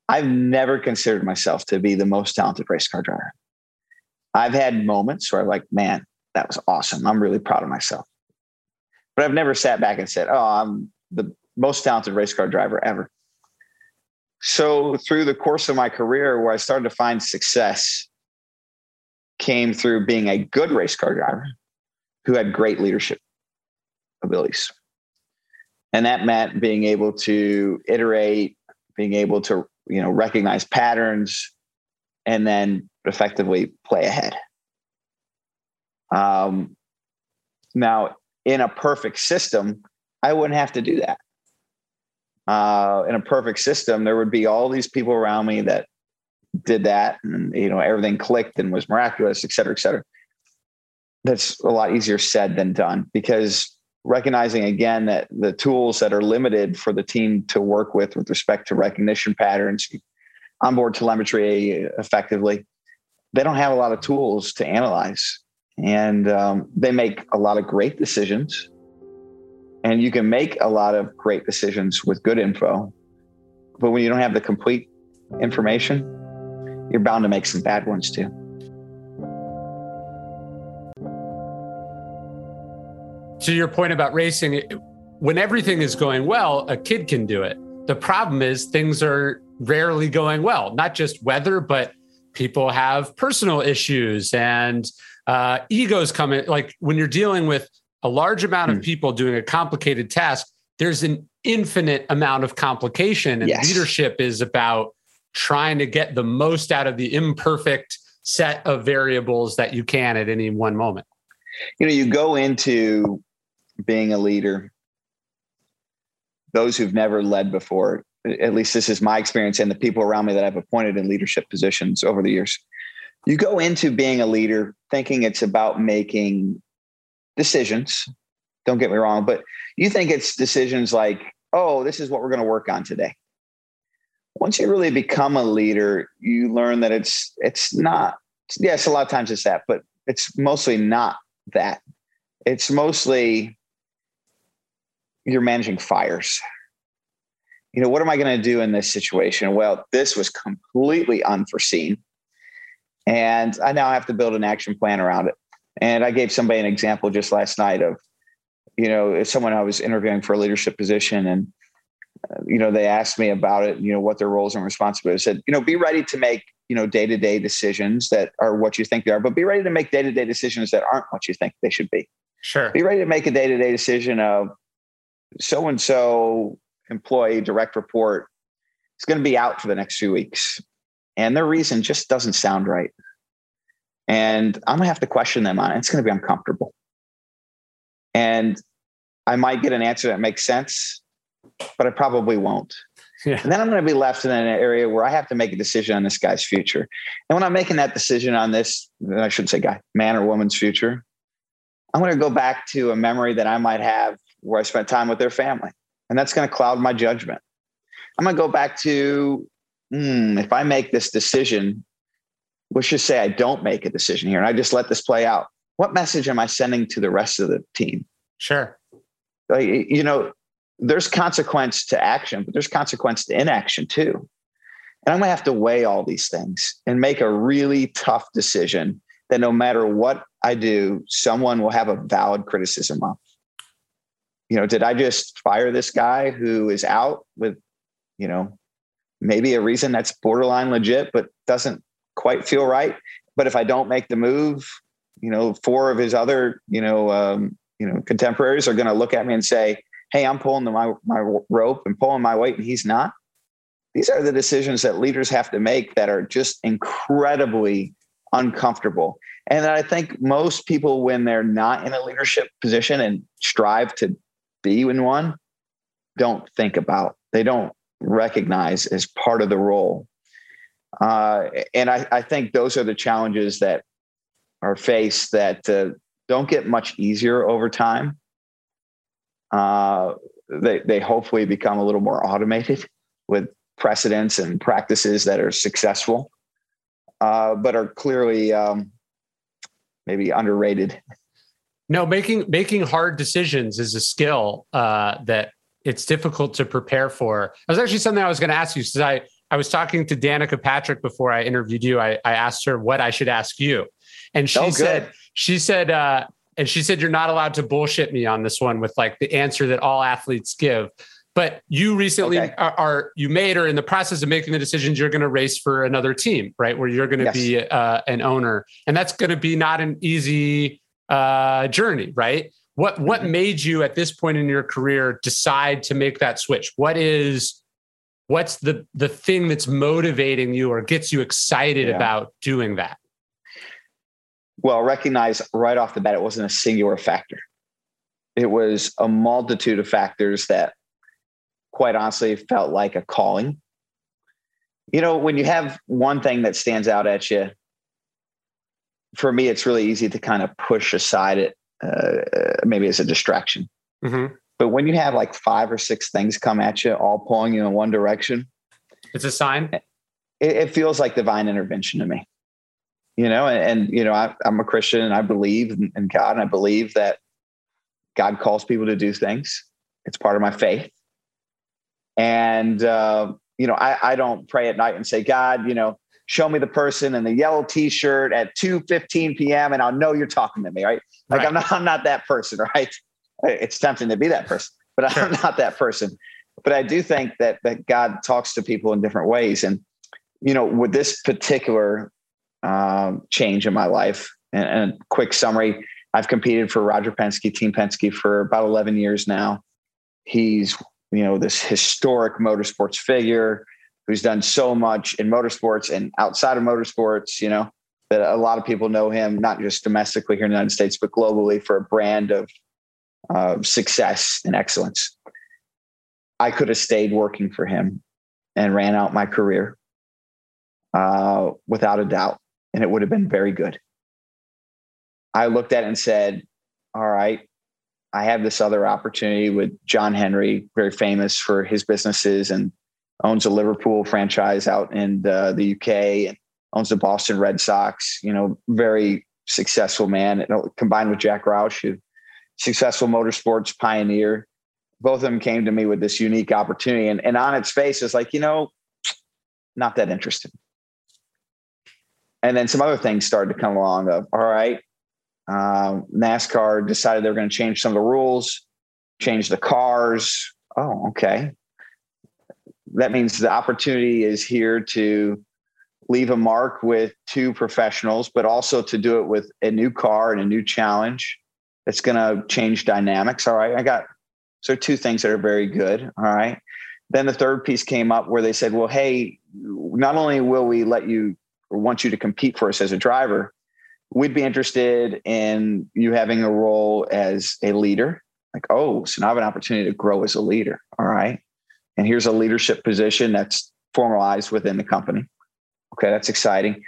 I've never considered myself to be the most talented race car driver. I've had moments where I'm like, man, that was awesome. I'm really proud of myself. But I've never sat back and said, oh, I'm the most talented race car driver ever. So through the course of my career, where I started to find success came through being a good race car driver who had great leadership abilities. And that meant being able to iterate, being able to, you know, recognize patterns and then effectively play ahead. Um, now, in a perfect system, I wouldn't have to do that. Uh, in a perfect system, there would be all these people around me that did that, and you know everything clicked and was miraculous, et cetera, et cetera. That's a lot easier said than done because recognizing again that the tools that are limited for the team to work with with respect to recognition patterns, onboard telemetry effectively, they don't have a lot of tools to analyze. And um, they make a lot of great decisions. And you can make a lot of great decisions with good info. But when you don't have the complete information, you're bound to make some bad ones too. To your point about racing, when everything is going well, a kid can do it. The problem is things are rarely going well, not just weather, but people have personal issues and uh, egos come in. Like when you're dealing with a large amount of hmm. people doing a complicated task, there's an infinite amount of complication. And yes. leadership is about trying to get the most out of the imperfect set of variables that you can at any one moment. You know, you go into being a leader, those who've never led before, at least this is my experience and the people around me that I've appointed in leadership positions over the years. You go into being a leader thinking it's about making decisions. Don't get me wrong, but you think it's decisions like, oh, this is what we're going to work on today. Once you really become a leader, you learn that it's it's not yes, a lot of times it's that, but it's mostly not that. It's mostly you're managing fires. You know, what am I going to do in this situation? Well, this was completely unforeseen. And I now have to build an action plan around it. And I gave somebody an example just last night of, you know, someone I was interviewing for a leadership position and, uh, you know, they asked me about it, you know, what their roles and responsibilities. I said, you know, be ready to make, you know, day to day decisions that are what you think they are, but be ready to make day to day decisions that aren't what you think they should be. Sure. Be ready to make a day to day decision of, so and so employee direct report is going to be out for the next few weeks. And their reason just doesn't sound right. And i'm going to have to question them on it. It's going to be uncomfortable. And i might get an answer that makes sense but i probably won't. Yeah. and then i'm going to be left in an area where i have to make a decision on this guy's future. And when i'm making that decision on this i shouldn't say guy man or woman's future i'm going to go back to a memory that i might have where I spent time with their family. And that's going to cloud my judgment. I'm going to go back to hmm, if I make this decision, let's just say I don't make a decision here and I just let this play out. What message am I sending to the rest of the team? Sure. Like, you know, there's consequence to action, but there's consequence to inaction too. And I'm going to have to weigh all these things and make a really tough decision that no matter what I do, someone will have a valid criticism of you know, did I just fire this guy who is out with, you know, maybe a reason that's borderline legit, but doesn't quite feel right? But if I don't make the move, you know, four of his other, you know, um, you know, contemporaries are going to look at me and say, "Hey, I'm pulling the, my my rope and pulling my weight, and he's not." These are the decisions that leaders have to make that are just incredibly uncomfortable. And I think most people, when they're not in a leadership position and strive to be in one don't think about they don't recognize as part of the role. Uh, and I, I, think those are the challenges that are faced that uh, don't get much easier over time. Uh, they, they hopefully become a little more automated with precedents and practices that are successful uh, but are clearly um, maybe underrated No, making making hard decisions is a skill uh, that it's difficult to prepare for. It was actually something I was going to ask you because I I was talking to Danica Patrick before I interviewed you. I, I asked her what I should ask you, and she oh, said she said uh, and she said you're not allowed to bullshit me on this one with like the answer that all athletes give. But you recently okay. are, are, you made or in the process of making the decisions you're going to race for another team, right? Where you're going to yes. be uh, an owner, and that's going to be not an easy uh, journey, right? What what mm-hmm. made you at this point in your career decide to make that switch? What is what's the the thing that's motivating you or gets you excited yeah. about doing that? Well, recognize right off the bat it wasn't a singular factor. It was a multitude of factors that quite honestly felt like a calling. You know, when you have one thing that stands out at you, for me, it's really easy to kind of push aside it, uh, maybe as a distraction. Mm-hmm. But when you have like five or six things come at you, all pulling you in one direction, it's a sign. It, it feels like divine intervention to me. You know, and, and you know, I, am a Christian and I believe in, in God, and I believe that God calls people to do things. It's part of my faith. And uh, you know, I, I don't pray at night and say, God, you know, show me the person in the yellow t-shirt at 2 15 p.m. and I'll know you're talking to me, right? Like right. I'm not I'm not that person, right? It's tempting to be that person, but sure. I'm not that person. But I do think that that God talks to people in different ways. And you know, with this particular um, change in my life, and, and quick summary, I've competed for Roger Penske, Team Penske for about 11 years now. He's you know this historic motorsports figure who's done so much in motorsports and outside of motorsports, you know, that a lot of people know him, not just domestically here in the United States, but globally for a brand of uh, success and excellence. I could have stayed working for him and ran out my career uh, without a doubt, and it would have been very good. I looked at it and said, All right, I have this other opportunity with John Henry, very famous for his businesses and owns a Liverpool franchise out in uh, the UK and owns the Boston Red Sox. You know, very successful man. And Combined with Jack Roush, who successful motorsports pioneer. Both of them came to me with this unique opportunity, and, and on its face, it's like you know, not that interested. And then some other things started to come along. Of all right, um, NASCAR decided they were going to change some of the rules, change the cars. Oh, okay that means the opportunity is here to leave a mark with two professionals, but also to do it with a new car and a new challenge that's going to change dynamics. All right. I got so two things that are very good. All right. Then the third piece came up where they said, well, hey, not only will we let you or want you to compete for us as a driver, we'd be interested in you having a role as a leader. Like, oh, so now I have an opportunity to grow as a leader. All right and here's a leadership position that's formalized within the company. Okay, that's exciting.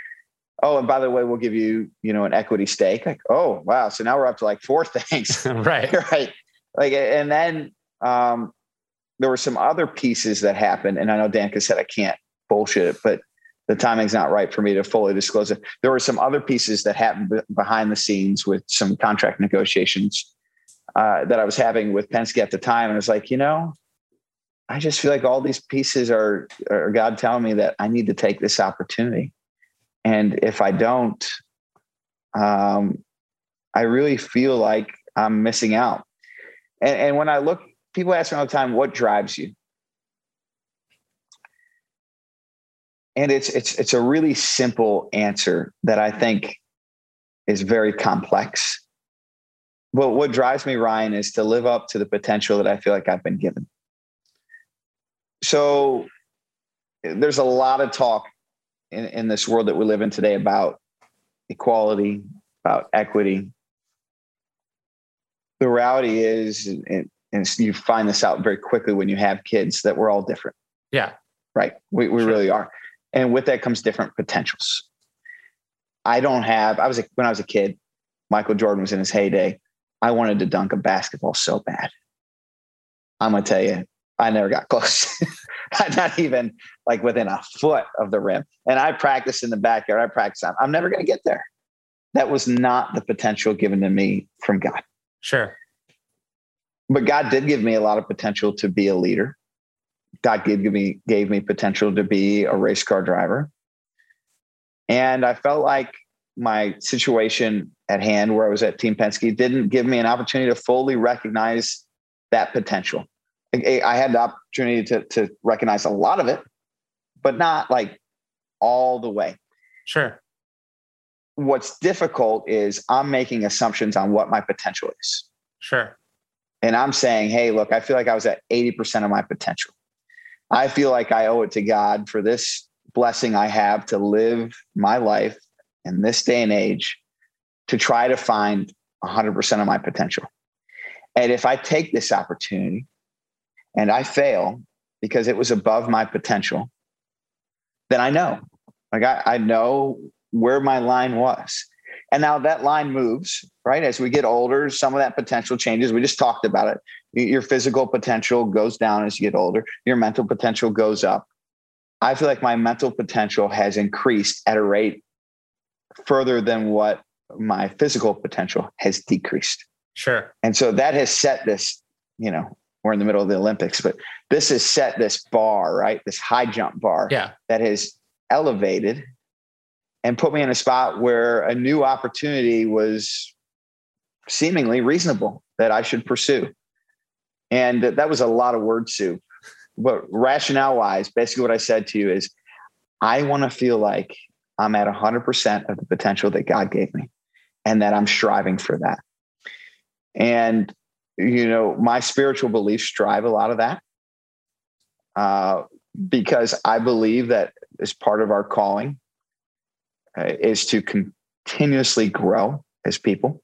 Oh, and by the way, we'll give you, you know, an equity stake. Like, oh, wow. So now we're up to like four things. right. right. Like, and then um, there were some other pieces that happened. And I know Danica said I can't bullshit it, but the timing's not right for me to fully disclose it. There were some other pieces that happened behind the scenes with some contract negotiations uh, that I was having with Penske at the time. And it's like, you know, I just feel like all these pieces are, are God telling me that I need to take this opportunity. And if I don't, um, I really feel like I'm missing out. And, and when I look, people ask me all the time, what drives you? And it's it's it's a really simple answer that I think is very complex. But what drives me, Ryan, is to live up to the potential that I feel like I've been given so there's a lot of talk in, in this world that we live in today about equality, about equity. The reality is, and, and you find this out very quickly when you have kids, that we're all different. Yeah. Right. We, we sure. really are. And with that comes different potentials. I don't have, I was, a, when I was a kid, Michael Jordan was in his heyday. I wanted to dunk a basketball so bad. I'm going to tell you, I never got close, not even like within a foot of the rim. And I practice in the backyard. I practice. I'm, I'm never going to get there. that was not the potential given to me from God. Sure. But God did give me a lot of potential to be a leader. God gave me gave me potential to be a race car driver. And I felt like my situation at hand where I was at Team Penske didn't give me an opportunity to fully recognize that potential. I had the opportunity to, to recognize a lot of it, but not like all the way. Sure. What's difficult is I'm making assumptions on what my potential is. Sure. And I'm saying, hey, look, I feel like I was at 80% of my potential. I feel like I owe it to God for this blessing I have to live my life in this day and age to try to find 100% of my potential. And if I take this opportunity and I fail because it was above my potential, then I know. Like I, I know where my line was. And now that line moves, right? As we get older, some of that potential changes. We just talked about it. Your physical potential goes down as you get older, your mental potential goes up. I feel like my mental potential has increased at a rate further than what my physical potential has decreased. Sure. And so that has set this, you know, we're in the middle of the Olympics, but this has set this bar, right? This high jump bar yeah. that has elevated and put me in a spot where a new opportunity was seemingly reasonable that I should pursue. And that was a lot of word soup. But rationale wise, basically what I said to you is I want to feel like I'm at 100% of the potential that God gave me and that I'm striving for that. And, you know, my spiritual beliefs drive a lot of that uh, because I believe that as part of our calling, uh, is to continuously grow as people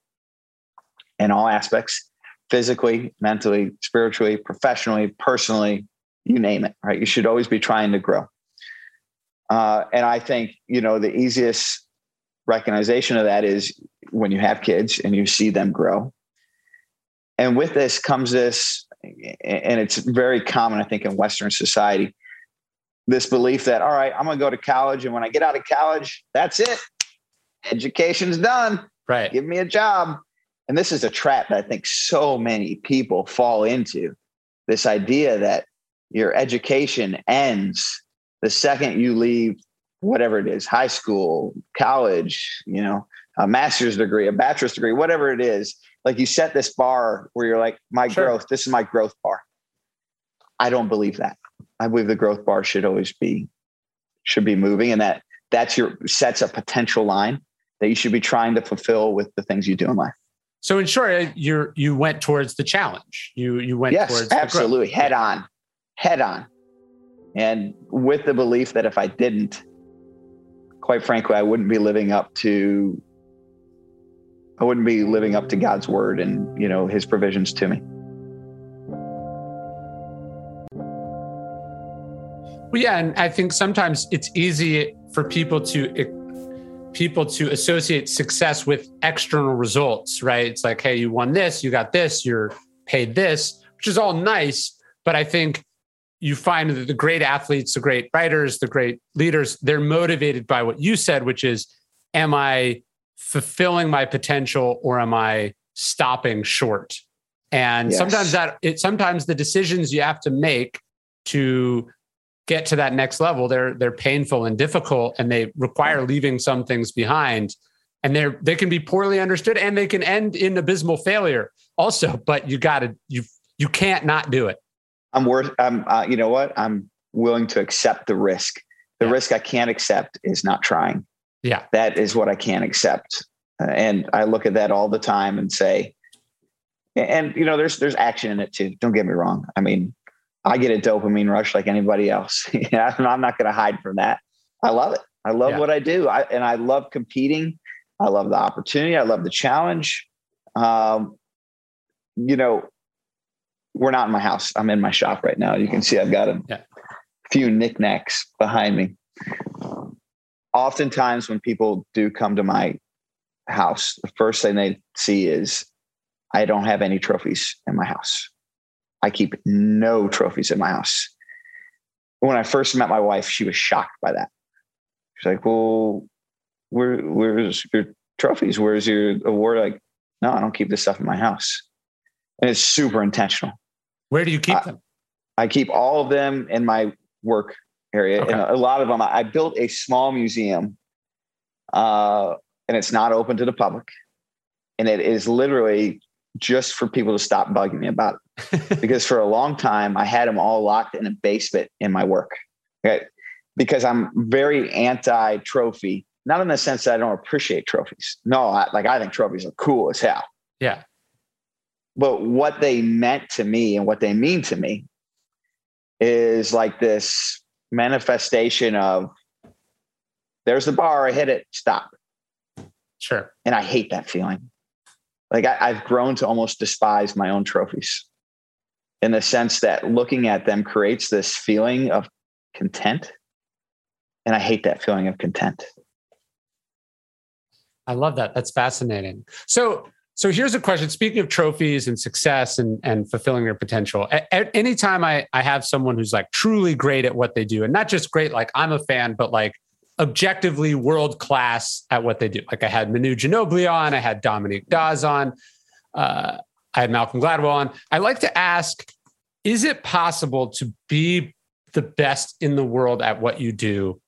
in all aspects physically, mentally, spiritually, professionally, personally, you name it, right? You should always be trying to grow. Uh, and I think, you know, the easiest recognition of that is when you have kids and you see them grow. And with this comes this, and it's very common, I think, in Western society this belief that all right i'm going to go to college and when i get out of college that's it. Education's done. Right. Give me a job. And this is a trap that i think so many people fall into. This idea that your education ends the second you leave whatever it is high school college you know a master's degree a bachelor's degree whatever it is like you set this bar where you're like my sure. growth this is my growth bar. I don't believe that. I believe the growth bar should always be should be moving, and that that's your sets a potential line that you should be trying to fulfill with the things you do in life. So in short, you you went towards the challenge. You you went yes, towards absolutely. Head on, head on, and with the belief that if I didn't, quite frankly, I wouldn't be living up to I wouldn't be living up to God's word and you know His provisions to me. Well, yeah, and I think sometimes it's easy for people to people to associate success with external results, right? It's like, hey, you won this, you got this, you're paid this, which is all nice, but I think you find that the great athletes, the great writers, the great leaders, they're motivated by what you said, which is, am I fulfilling my potential or am I stopping short? And yes. sometimes that it sometimes the decisions you have to make to get to that next level they're they're painful and difficult and they require leaving some things behind and they're they can be poorly understood and they can end in abysmal failure also but you got to you you can't not do it i'm worth i'm uh, you know what i'm willing to accept the risk the yeah. risk i can't accept is not trying yeah that is what i can't accept uh, and i look at that all the time and say and you know there's there's action in it too don't get me wrong i mean I get a dopamine rush like anybody else. yeah, I'm not going to hide from that. I love it. I love yeah. what I do. I, and I love competing. I love the opportunity. I love the challenge. Um, you know, we're not in my house. I'm in my shop right now. You can see I've got a yeah. few knickknacks behind me. Oftentimes, when people do come to my house, the first thing they see is I don't have any trophies in my house. I keep no trophies in my house. When I first met my wife, she was shocked by that. She's like, "Well, where, where's your trophies. Where's your award? Like, no, I don't keep this stuff in my house. And it's super intentional. Where do you keep I, them? I keep all of them in my work area. Okay. And a lot of them, I built a small museum uh, and it's not open to the public. And it is literally just for people to stop bugging me about it. because for a long time, I had them all locked in a basement in my work. Okay? Because I'm very anti trophy, not in the sense that I don't appreciate trophies. No, I, like I think trophies are cool as hell. Yeah. But what they meant to me and what they mean to me is like this manifestation of there's the bar, I hit it, stop. Sure. And I hate that feeling. Like I, I've grown to almost despise my own trophies in the sense that looking at them creates this feeling of content. And I hate that feeling of content. I love that. That's fascinating. So, so here's a question. Speaking of trophies and success and, and fulfilling your potential, at, at anytime I, I have someone who's like truly great at what they do, and not just great, like I'm a fan, but like objectively world class at what they do. Like I had Manu Ginobili on, I had Dominique Dawes on, uh, I had Malcolm Gladwell on. I like to ask, is it possible to be the best in the world at what you do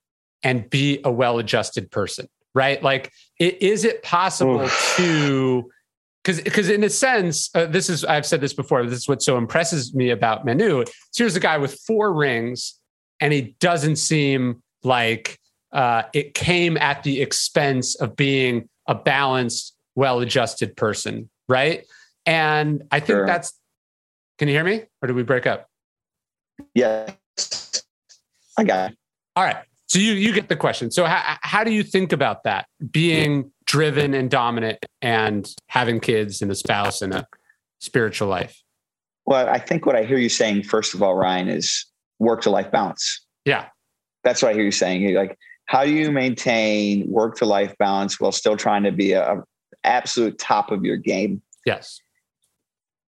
and be a well-adjusted person? Right? Like, it, is it possible Oof. to because because in a sense, uh, this is I've said this before. This is what so impresses me about Manu. So here's a guy with four rings, and he doesn't seem like uh, it came at the expense of being a balanced, well-adjusted person, right? And I think sure. that's. Can you hear me, or did we break up? Yes, I got it. All right. So you you get the question. So how how do you think about that? Being driven and dominant, and having kids and a spouse and a spiritual life. Well, I think what I hear you saying, first of all, Ryan, is work to life balance. Yeah, that's what I hear you saying. You're like how do you maintain work to life balance while still trying to be a, a absolute top of your game? Yes.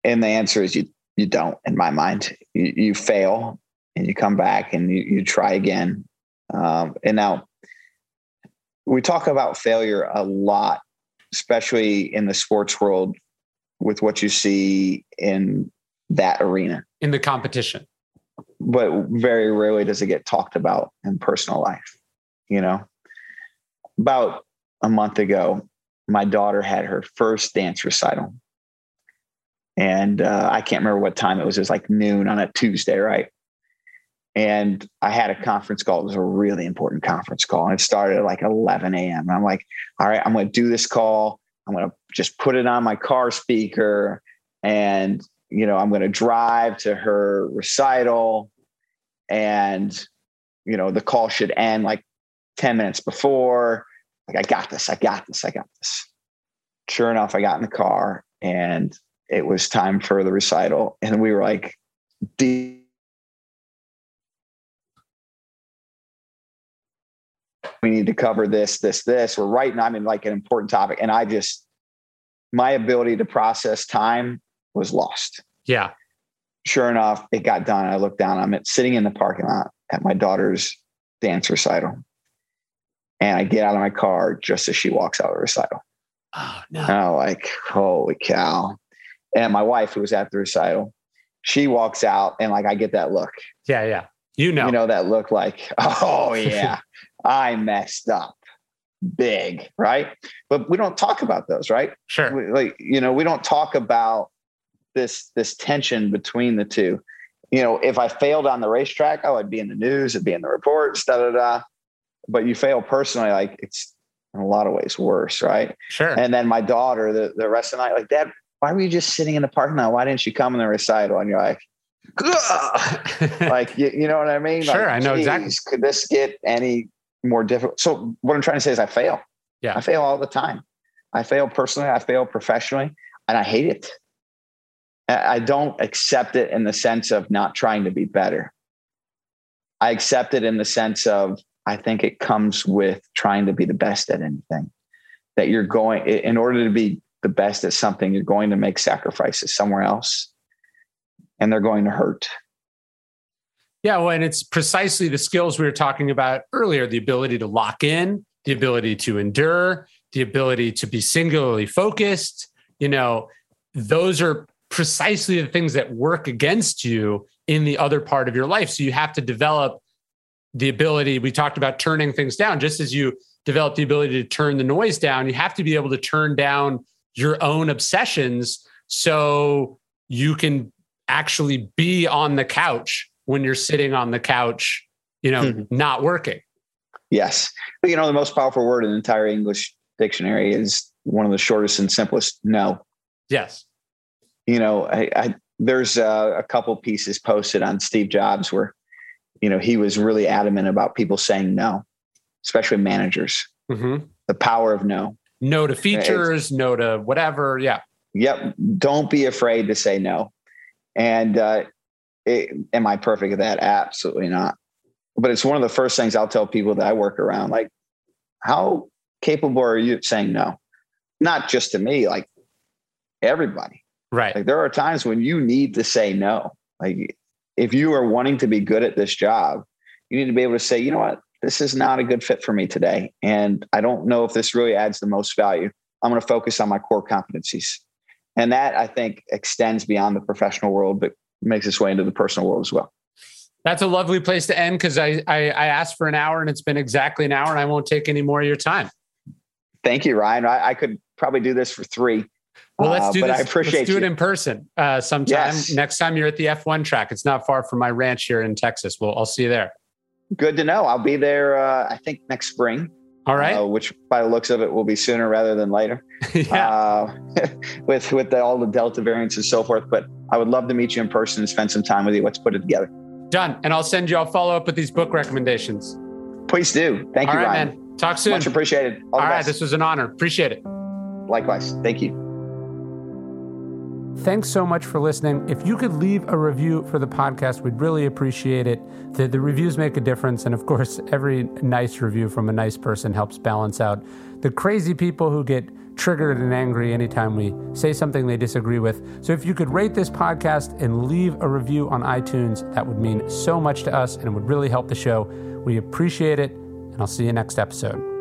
And the answer is you you don't, in my mind. You, you fail and you come back and you, you try again. Um, and now we talk about failure a lot, especially in the sports world with what you see in that arena. In the competition. But very rarely does it get talked about in personal life you know about a month ago my daughter had her first dance recital and uh, i can't remember what time it was it was like noon on a tuesday right and i had a conference call it was a really important conference call and it started at like 11 a.m and i'm like all right i'm going to do this call i'm going to just put it on my car speaker and you know i'm going to drive to her recital and you know the call should end like 10 minutes before. Like, I got this, I got this, I got this. Sure enough, I got in the car and it was time for the recital. And we were like, we need to cover this, this, this. We're writing, I'm in like an important topic. And I just, my ability to process time was lost. Yeah. Sure enough, it got done. I looked down. I'm sitting in the parking lot at my daughter's dance recital and I get out of my car just as she walks out of the recital. Oh no! And I'm like, holy cow! And my wife, who was at the recital, she walks out, and like I get that look. Yeah, yeah. You know, you know that look like, oh yeah, I messed up big, right? But we don't talk about those, right? Sure. We, like you know, we don't talk about this this tension between the two. You know, if I failed on the racetrack, oh, I'd be in the news, it'd be in the reports, da da da but you fail personally, like it's in a lot of ways worse, right? Sure. And then my daughter, the, the rest of the night, like, Dad, why were you just sitting in the parking lot? Why didn't you come in the recital? And you're like, like you, you know what I mean? Sure, like, I know exactly. Could this get any more difficult? So what I'm trying to say is I fail. Yeah. I fail all the time. I fail personally, I fail professionally, and I hate it. I don't accept it in the sense of not trying to be better. I accept it in the sense of I think it comes with trying to be the best at anything. That you're going, in order to be the best at something, you're going to make sacrifices somewhere else and they're going to hurt. Yeah, well, and it's precisely the skills we were talking about earlier the ability to lock in, the ability to endure, the ability to be singularly focused. You know, those are precisely the things that work against you in the other part of your life. So you have to develop the ability. We talked about turning things down, just as you develop the ability to turn the noise down, you have to be able to turn down your own obsessions so you can actually be on the couch when you're sitting on the couch, you know, mm-hmm. not working. Yes. But you know, the most powerful word in the entire English dictionary is one of the shortest and simplest no. Yes. You know, I, I there's a, a couple pieces posted on Steve Jobs where, you know, he was really adamant about people saying no, especially managers. Mm-hmm. The power of no. No to features, it's, no to whatever. Yeah. Yep. Don't be afraid to say no. And uh, it, am I perfect at that? Absolutely not. But it's one of the first things I'll tell people that I work around. Like, how capable are you saying no? Not just to me, like everybody. Right. Like there are times when you need to say no. Like if you are wanting to be good at this job, you need to be able to say, you know what, this is not a good fit for me today. And I don't know if this really adds the most value. I'm going to focus on my core competencies. And that I think extends beyond the professional world, but makes its way into the personal world as well. That's a lovely place to end because I, I, I asked for an hour and it's been exactly an hour and I won't take any more of your time. Thank you, Ryan. I, I could probably do this for three. Well, let's uh, do uh, this. I appreciate let's do you. it in person uh, sometime. Yes. Next time you're at the F1 track, it's not far from my ranch here in Texas. Well, I'll see you there. Good to know. I'll be there. Uh, I think next spring. All right. Uh, which, by the looks of it, will be sooner rather than later. yeah. Uh, with with the, all the Delta variants and so forth. But I would love to meet you in person and spend some time with you. Let's put it together. Done. And I'll send you. I'll follow up with these book recommendations. Please do. Thank all you, right, Ryan. Man. Talk soon. Much appreciated. All, all right. This was an honor. Appreciate it. Likewise. Thank you. Thanks so much for listening. If you could leave a review for the podcast, we'd really appreciate it. The, the, reviews make a difference. And of course, every nice review from a nice person helps balance out the crazy people who get triggered and angry anytime we say something they disagree with. So if you could rate this podcast and leave a review on iTunes, that would mean so much to us and it would really help the show. We appreciate it. And I'll see you next episode.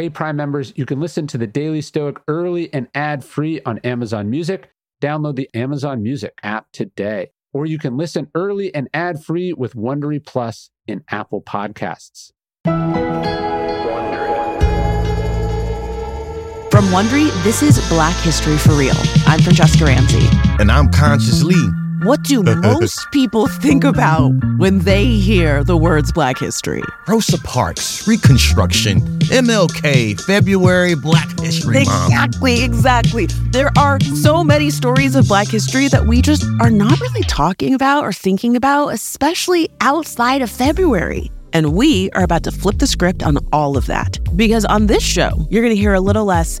Hey, Prime members, you can listen to the Daily Stoic early and ad free on Amazon Music. Download the Amazon Music app today. Or you can listen early and ad free with Wondery Plus in Apple Podcasts. From Wondery, this is Black History for Real. I'm Franchesca Ramsey. And I'm Conscious Lee. What do most people think about when they hear the words Black History? Rosa Parks, Reconstruction, MLK, February, Black History Month. Exactly, exactly. There are so many stories of Black history that we just are not really talking about or thinking about, especially outside of February. And we are about to flip the script on all of that. Because on this show, you're going to hear a little less